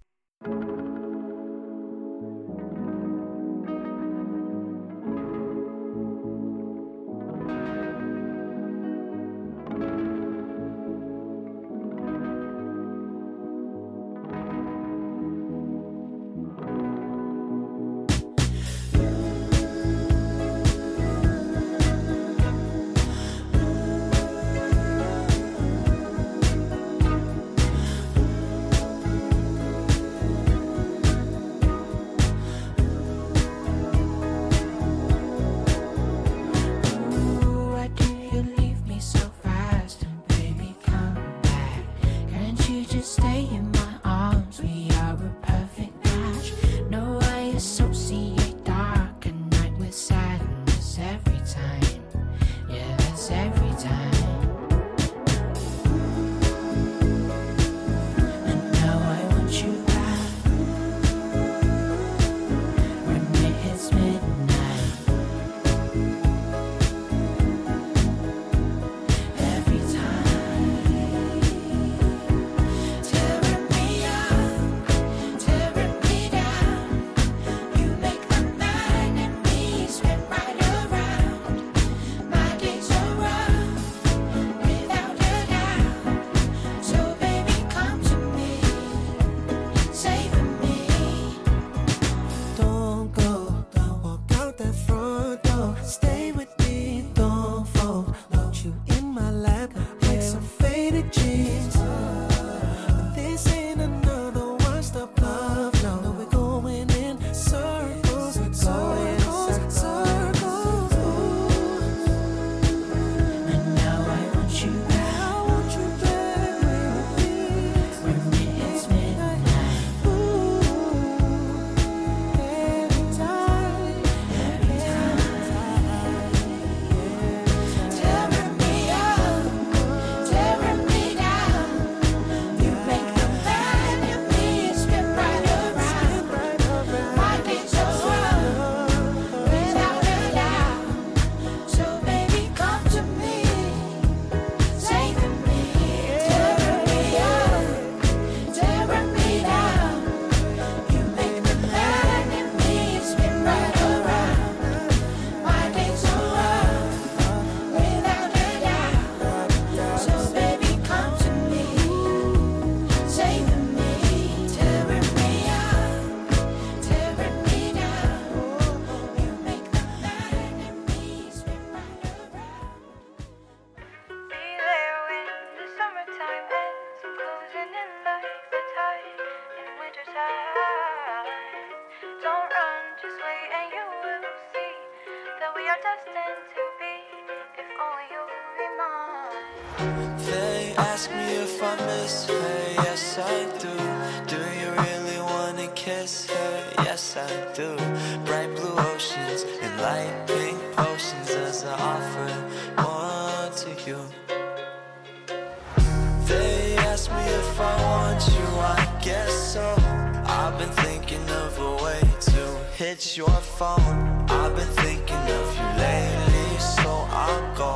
Hit your phone. I've been thinking of you lately, so I'll go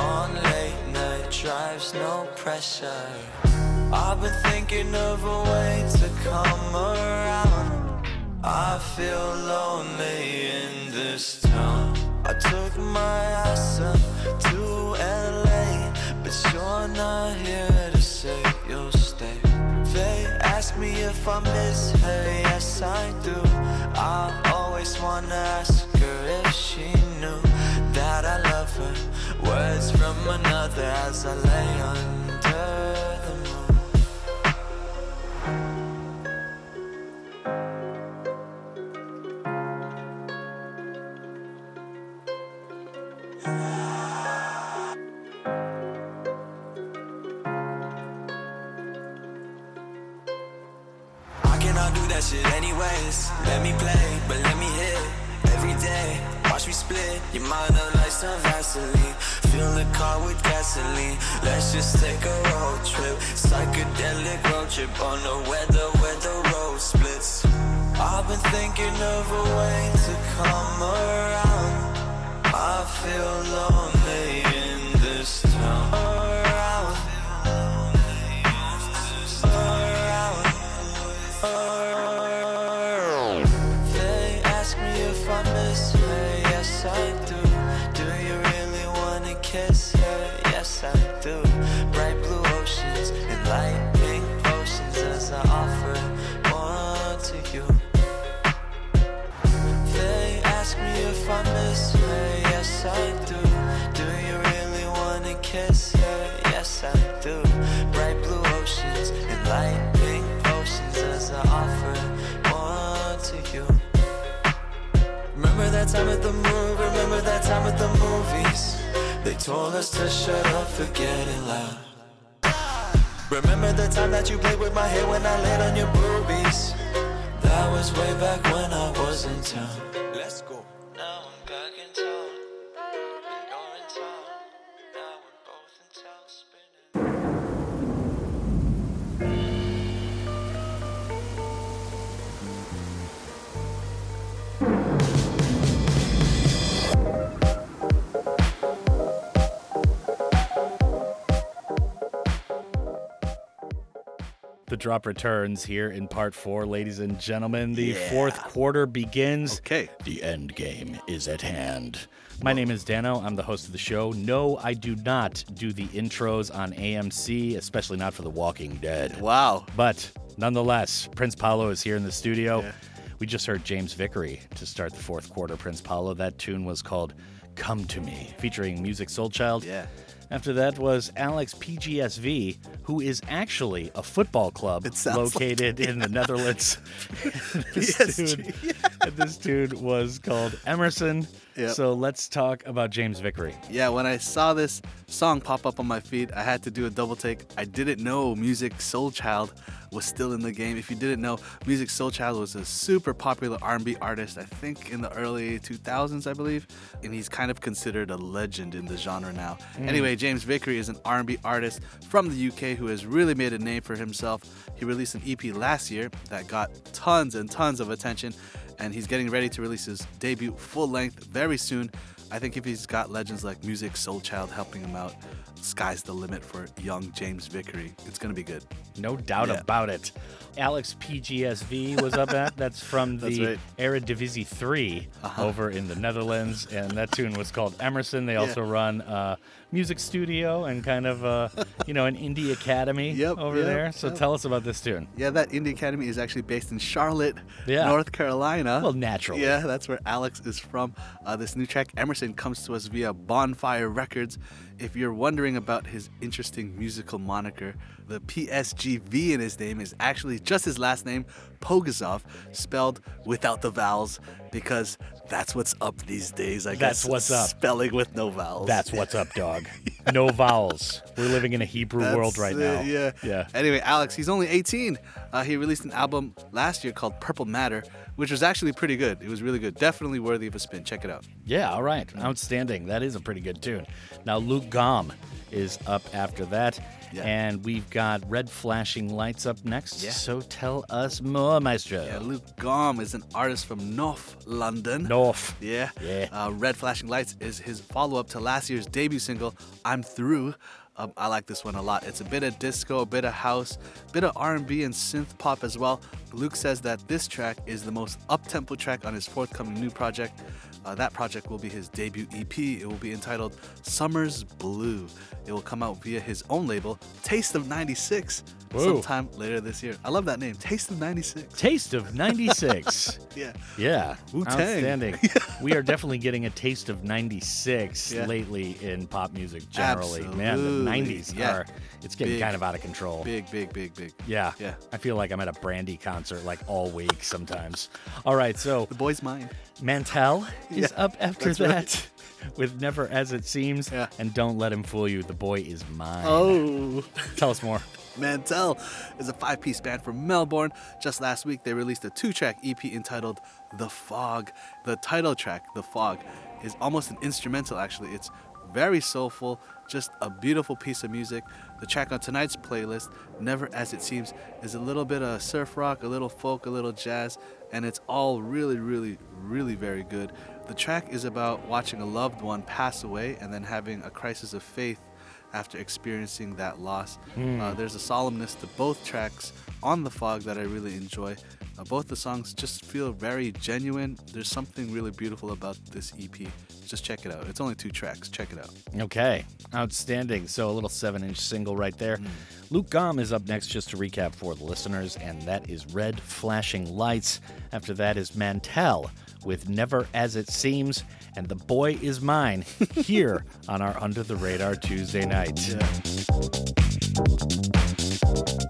on late night drives, no pressure. I've been thinking of a way to come around. I feel lonely in this town. I took my ass up to LA, but you're not here to say you'll stay. They ask me if I miss her, yes I do. I always wanna ask her if she knew that I love her. Words from another as I lay under the moon. I cannot do that shit anyways. Let me play, but let me split your mind up like some Vaseline. Fill the car with gasoline. Let's just take a road trip. Psychedelic road trip on the weather where the road splits. I've been thinking of a way to come around. I feel lonely in this town. Around. That time at the remember that time at the movies. They told us to shut up, forget it loud. Remember the time that you played with my hair when I laid on your boobies. That was way back when I was in town. Drop returns here in part four, ladies and gentlemen. The Yeah. fourth quarter begins. Okay. The end game is at hand. My name is Dano. I'm the host of the show. No, I do not do the intros on AMC, especially not for The Walking Dead. Wow. But nonetheless, Prince Paolo is here in the studio. Yeah. We just heard James Vickery to start the fourth quarter, Prince Paolo. That tune was called Come to Me, featuring Musiq Soulchild. Yeah. After that was Alex PGSV, who is actually a football club sounds like located in the Netherlands. this, dude, and this tune was called Emerson. Yep. So let's talk about James Vickery. Yeah, when I saw this song pop up on my feed, I had to do a double take. I didn't know Musiq Soulchild was still in the game. If you didn't know, Musiq Soulchild was a super popular R&B artist, I think in the early 2000s, I believe, and he's kind of considered a legend in the genre now. Mm. Anyway, James Vickery is an R&B artist from the UK who has really made a name for himself. He released an EP last year that got tons and tons of attention, and he's getting ready to release his debut full length very soon. I think if he's got legends like Musiq Soulchild helping him out, sky's the limit for young James Vickery. It's gonna be good. No doubt Yeah. about it. Alex PGSV was up at. That's from That's the right. Eredivisie 3 Uh-huh. over in the Netherlands. And that tune was called Emerson. They Yeah. also run a music studio and kind of, uh, you know, an indie academy Yep, over yep, there. So yep. tell us about this tune. Yeah, that Indie Academy is actually based in Charlotte, Yeah. North Carolina. Well, naturally. Yeah, that's where Alex is from. Uh, this new track, Emerson, comes to us via Bonfire Records. If you're wondering about his interesting musical moniker, the PSGV in his name is actually just his last name, Pogazov, spelled without the vowels. because that's what's up these days. I That's guess what's up. Spelling with no vowels. That's what's up, dog. No vowels. We're living in a Hebrew world right it, now. Yeah. Yeah. Anyway, Alex, he's only 18. Uh, he released an album last year called Purple Matter, which was actually pretty good. It was really good. Definitely worthy of a spin. Check it out. Yeah, all right. Outstanding. That is a pretty good tune. Now, Luke Gomm is up after that. And we've got Red Flashing Lights up next. Yeah. So tell us more, Maestro. Yeah, Luke Gomm is an artist from North London. North. Yeah. Yeah. Uh, Red Flashing Lights is his follow up to last year's debut single, I'm Through. Um, I like this one a lot. It's a bit of disco, a bit of house, a bit of R&B and synth pop as well. Luke says that this track is the most up-tempo track on his forthcoming new project. Uh, that project will be his debut EP. It will be entitled Summer's Blue. It will come out via his own label, Taste of 96, Whoa. sometime later this year. I love that name, Taste of 96. Taste of 96. Yeah. Yeah. Wu-Tang. Outstanding. we are definitely getting a taste of 96 Yeah. lately in pop music generally. Absolutely. Man, the 90s Yeah. are, it's getting Big. kind of out of control. Big, big, big, big. Yeah. Yeah. I feel like I'm at a Brandy concert like all week sometimes. All right, so The boy's mine. Mantell is Yeah, up after that right. with Never As It Seems and Don't Let Him Fool You. The boy is mine. Oh. Tell us more. Mantell is a five piece band from Melbourne. Just last week, they released a two track EP entitled The Fog. The title track, The Fog, is almost an instrumental, actually. It's very soulful, just a beautiful piece of music. The track on tonight's playlist, Never As It Seems, is a little bit of surf rock, a little folk, a little jazz, and it's all really, really, really very good. The track is about watching a loved one pass away and then having a crisis of faith after experiencing that loss. Hmm. Uh, there's a solemnness to both tracks on The Fog that I really enjoy. Uh, both the songs just feel very genuine. There's something really beautiful about this EP. Just check it out. It's only two tracks. Check it out. Okay, outstanding. So a little seven-inch single right there. Luke Gomm is up next, just to recap for the listeners, and that is Red Flashing Lights. After that is Mantell with Never As It Seems, and The Boy Is Mine here on our Under the Radar Tuesday night. On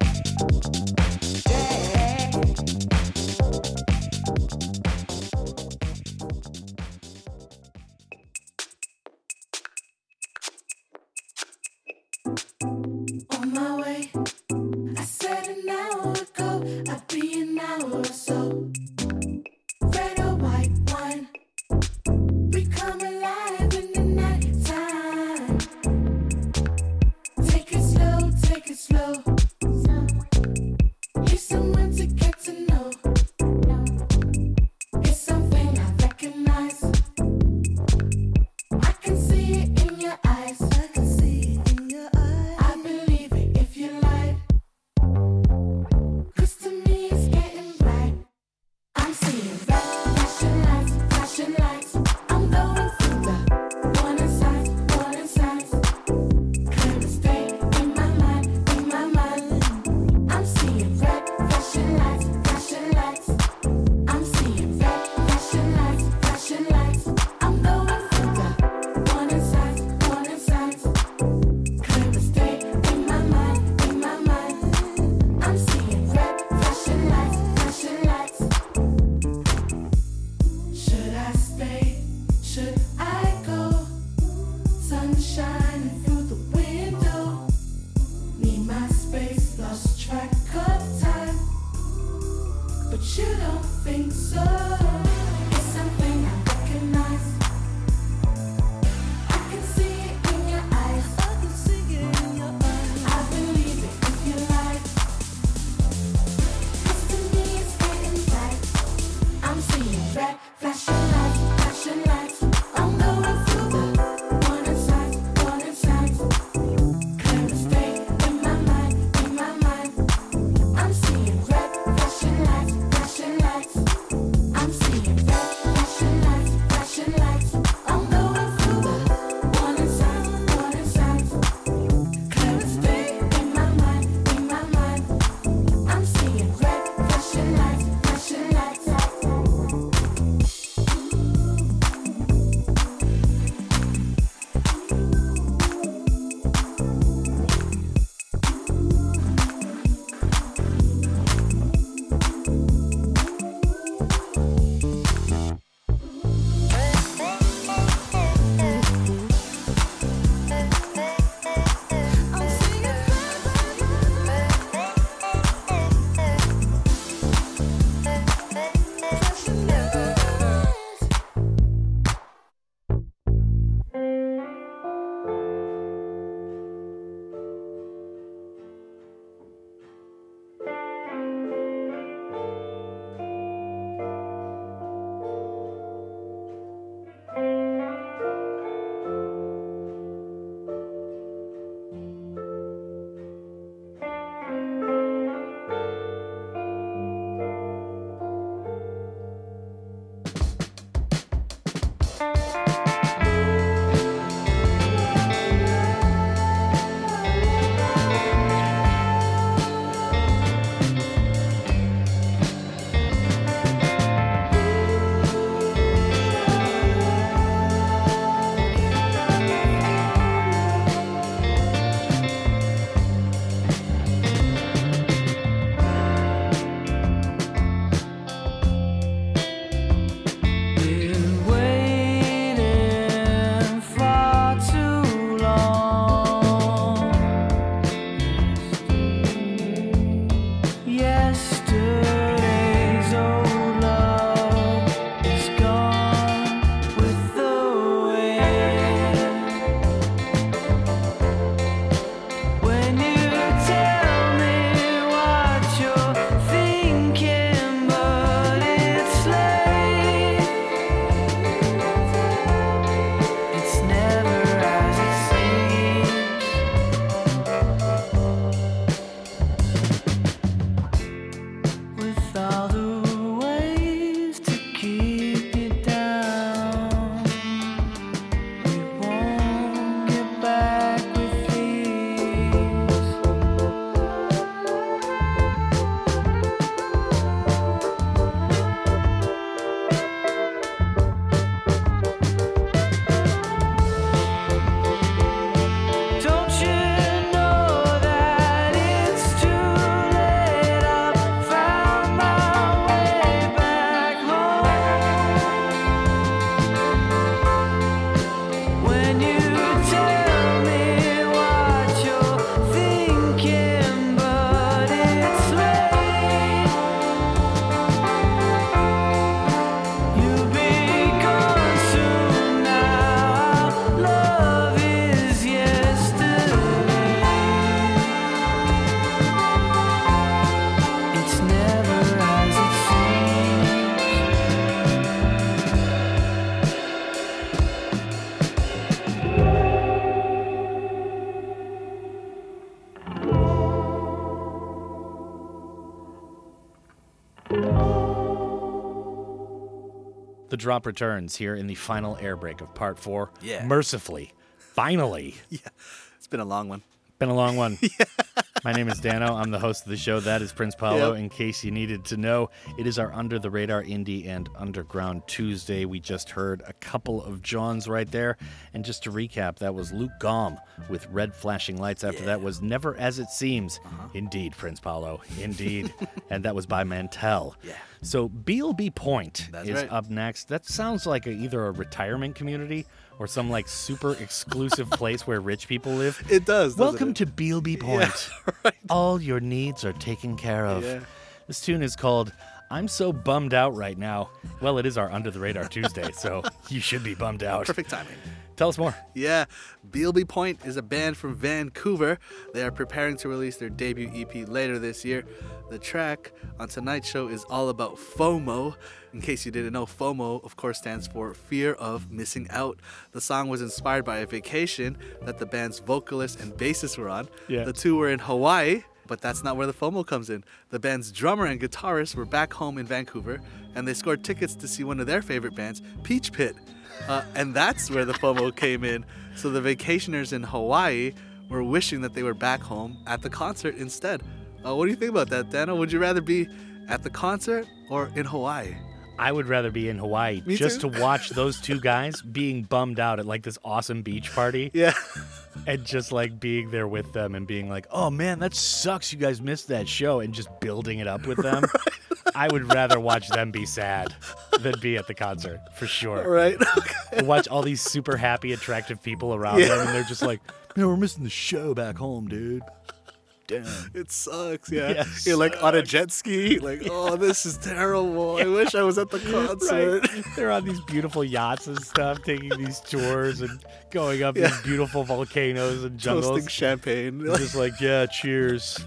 The drop returns here in the final air break of part four. Yeah. Mercifully. Finally. Yeah. It's been a long one. Been a long one. My name is Dano. I'm the host of the show. That is Prince Paolo. Yep. In case you needed to know, it is our Under the Radar Indie and Underground Tuesday. We just heard a couple of Johns right there. And just to recap, that was Luke Gomm with Red Flashing Lights. After that was Never As It Seems. Uh-huh. Indeed, Prince Paolo. Indeed. and that was by Mantell. Yeah. So Bealby Point That's is right. up next. That sounds like a, either a retirement community or some like super exclusive place where rich people live. It does. Welcome it? to Bealby Point. All your needs are taken care of. Yeah. This tune is called I'm So Bummed Out Right Now. Well, it is our Under the Radar Tuesday, so you should be bummed out. Perfect timing. Tell us more. Yeah, Bealby Point is a band from Vancouver. They are preparing to release their debut EP later this year. The track on tonight's show is all about FOMO. In case you didn't know, FOMO, of course, stands for Fear of Missing Out. The song was inspired by a vacation that the band's vocalist and bassist were on. Yeah. The two were in Hawaii, but that's not where the FOMO comes in. The band's drummer and guitarist were back home in Vancouver, and they scored tickets to see one of their favorite bands, Peach Pit. Uh, and that's where the FOMO came in. So the vacationers in Hawaii were wishing that they were back home at the concert instead. Uh, what do you think about that, Dano? Would you rather be at the concert or in Hawaii? I would rather be in Hawaii Me just too. to watch those two guys being bummed out at like this awesome beach party. Yeah. And just like being there with them and being like, oh man, that sucks. You guys missed that show and just building it up with them. I would rather watch them be sad than be at the concert for sure. Right. And watch all these super happy, attractive people around Yeah. them and they're just like, man, we're missing the show back home, dude. Damn. It sucks, yeah. Yeah, You're like on a jet ski, like, oh, this is terrible. I wish I was at the concert. Right. They're on these beautiful yachts and stuff, taking these tours and going up Yeah. these beautiful volcanoes and jungles. Toasting champagne. They're just like, yeah, cheers.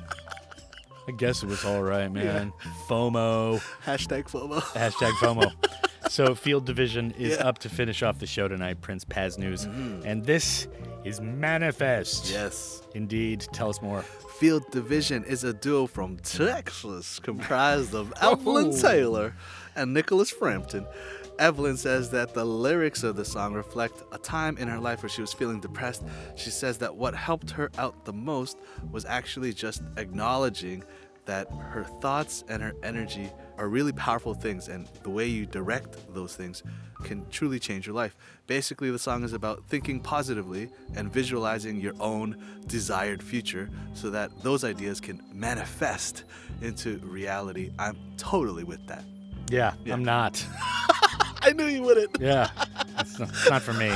I guess it was all right, man. FOMO. Hashtag FOMO. Hashtag FOMO. so Field Division is Yeah. up to finish off the show tonight, Prince Paz News. Mm. And this is Manifest. Yes. Indeed. Tell us more. Field Division is a duo from Texas comprised of oh. Evelyn Oh. Taylor and Nicholas Frampton. Evelyn says that the lyrics of the song reflect a time in her life where she was feeling depressed. She says that what helped her out the most was actually just acknowledging that her thoughts and her energy are really powerful things, and the way you direct those things can truly change your life. Basically, the song is about thinking positively and visualizing your own desired future so that those ideas can manifest into reality. I'm totally with that. Yeah, I'm not. I knew you wouldn't. Yeah. It's not, it's not for me.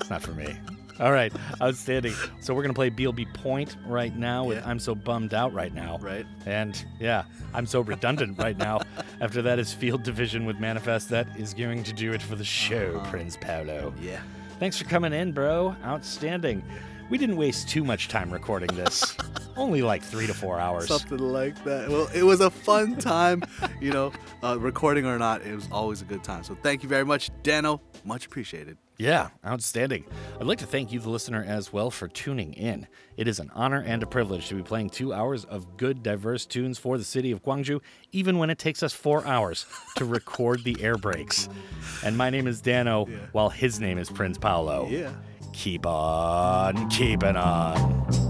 It's not for me. All right, outstanding. So we're gonna play Bealby Point right now with Yeah. "I'm So Bummed Out" right now. Right. And yeah, I'm so redundant right now. After that is Field Division with Manifest. That is going to do it for the show, Prince Paolo. Yeah. Thanks for coming in, bro. Outstanding. We didn't waste too much time recording this. Only like three to four hours. Something like that. Well, it was a fun time, you know, uh, recording or not, it was always a good time. So thank you very much, Dano. Much appreciated. Yeah, outstanding. I'd like to thank you, the listener, as well for tuning in. It is an honor and a privilege to be playing two hours of good, diverse tunes for the city of Gwangju, even when it takes us four hours to record the air breaks. And my name is Dano, while his name is Prince Paolo. Yeah. Keep on keeping on.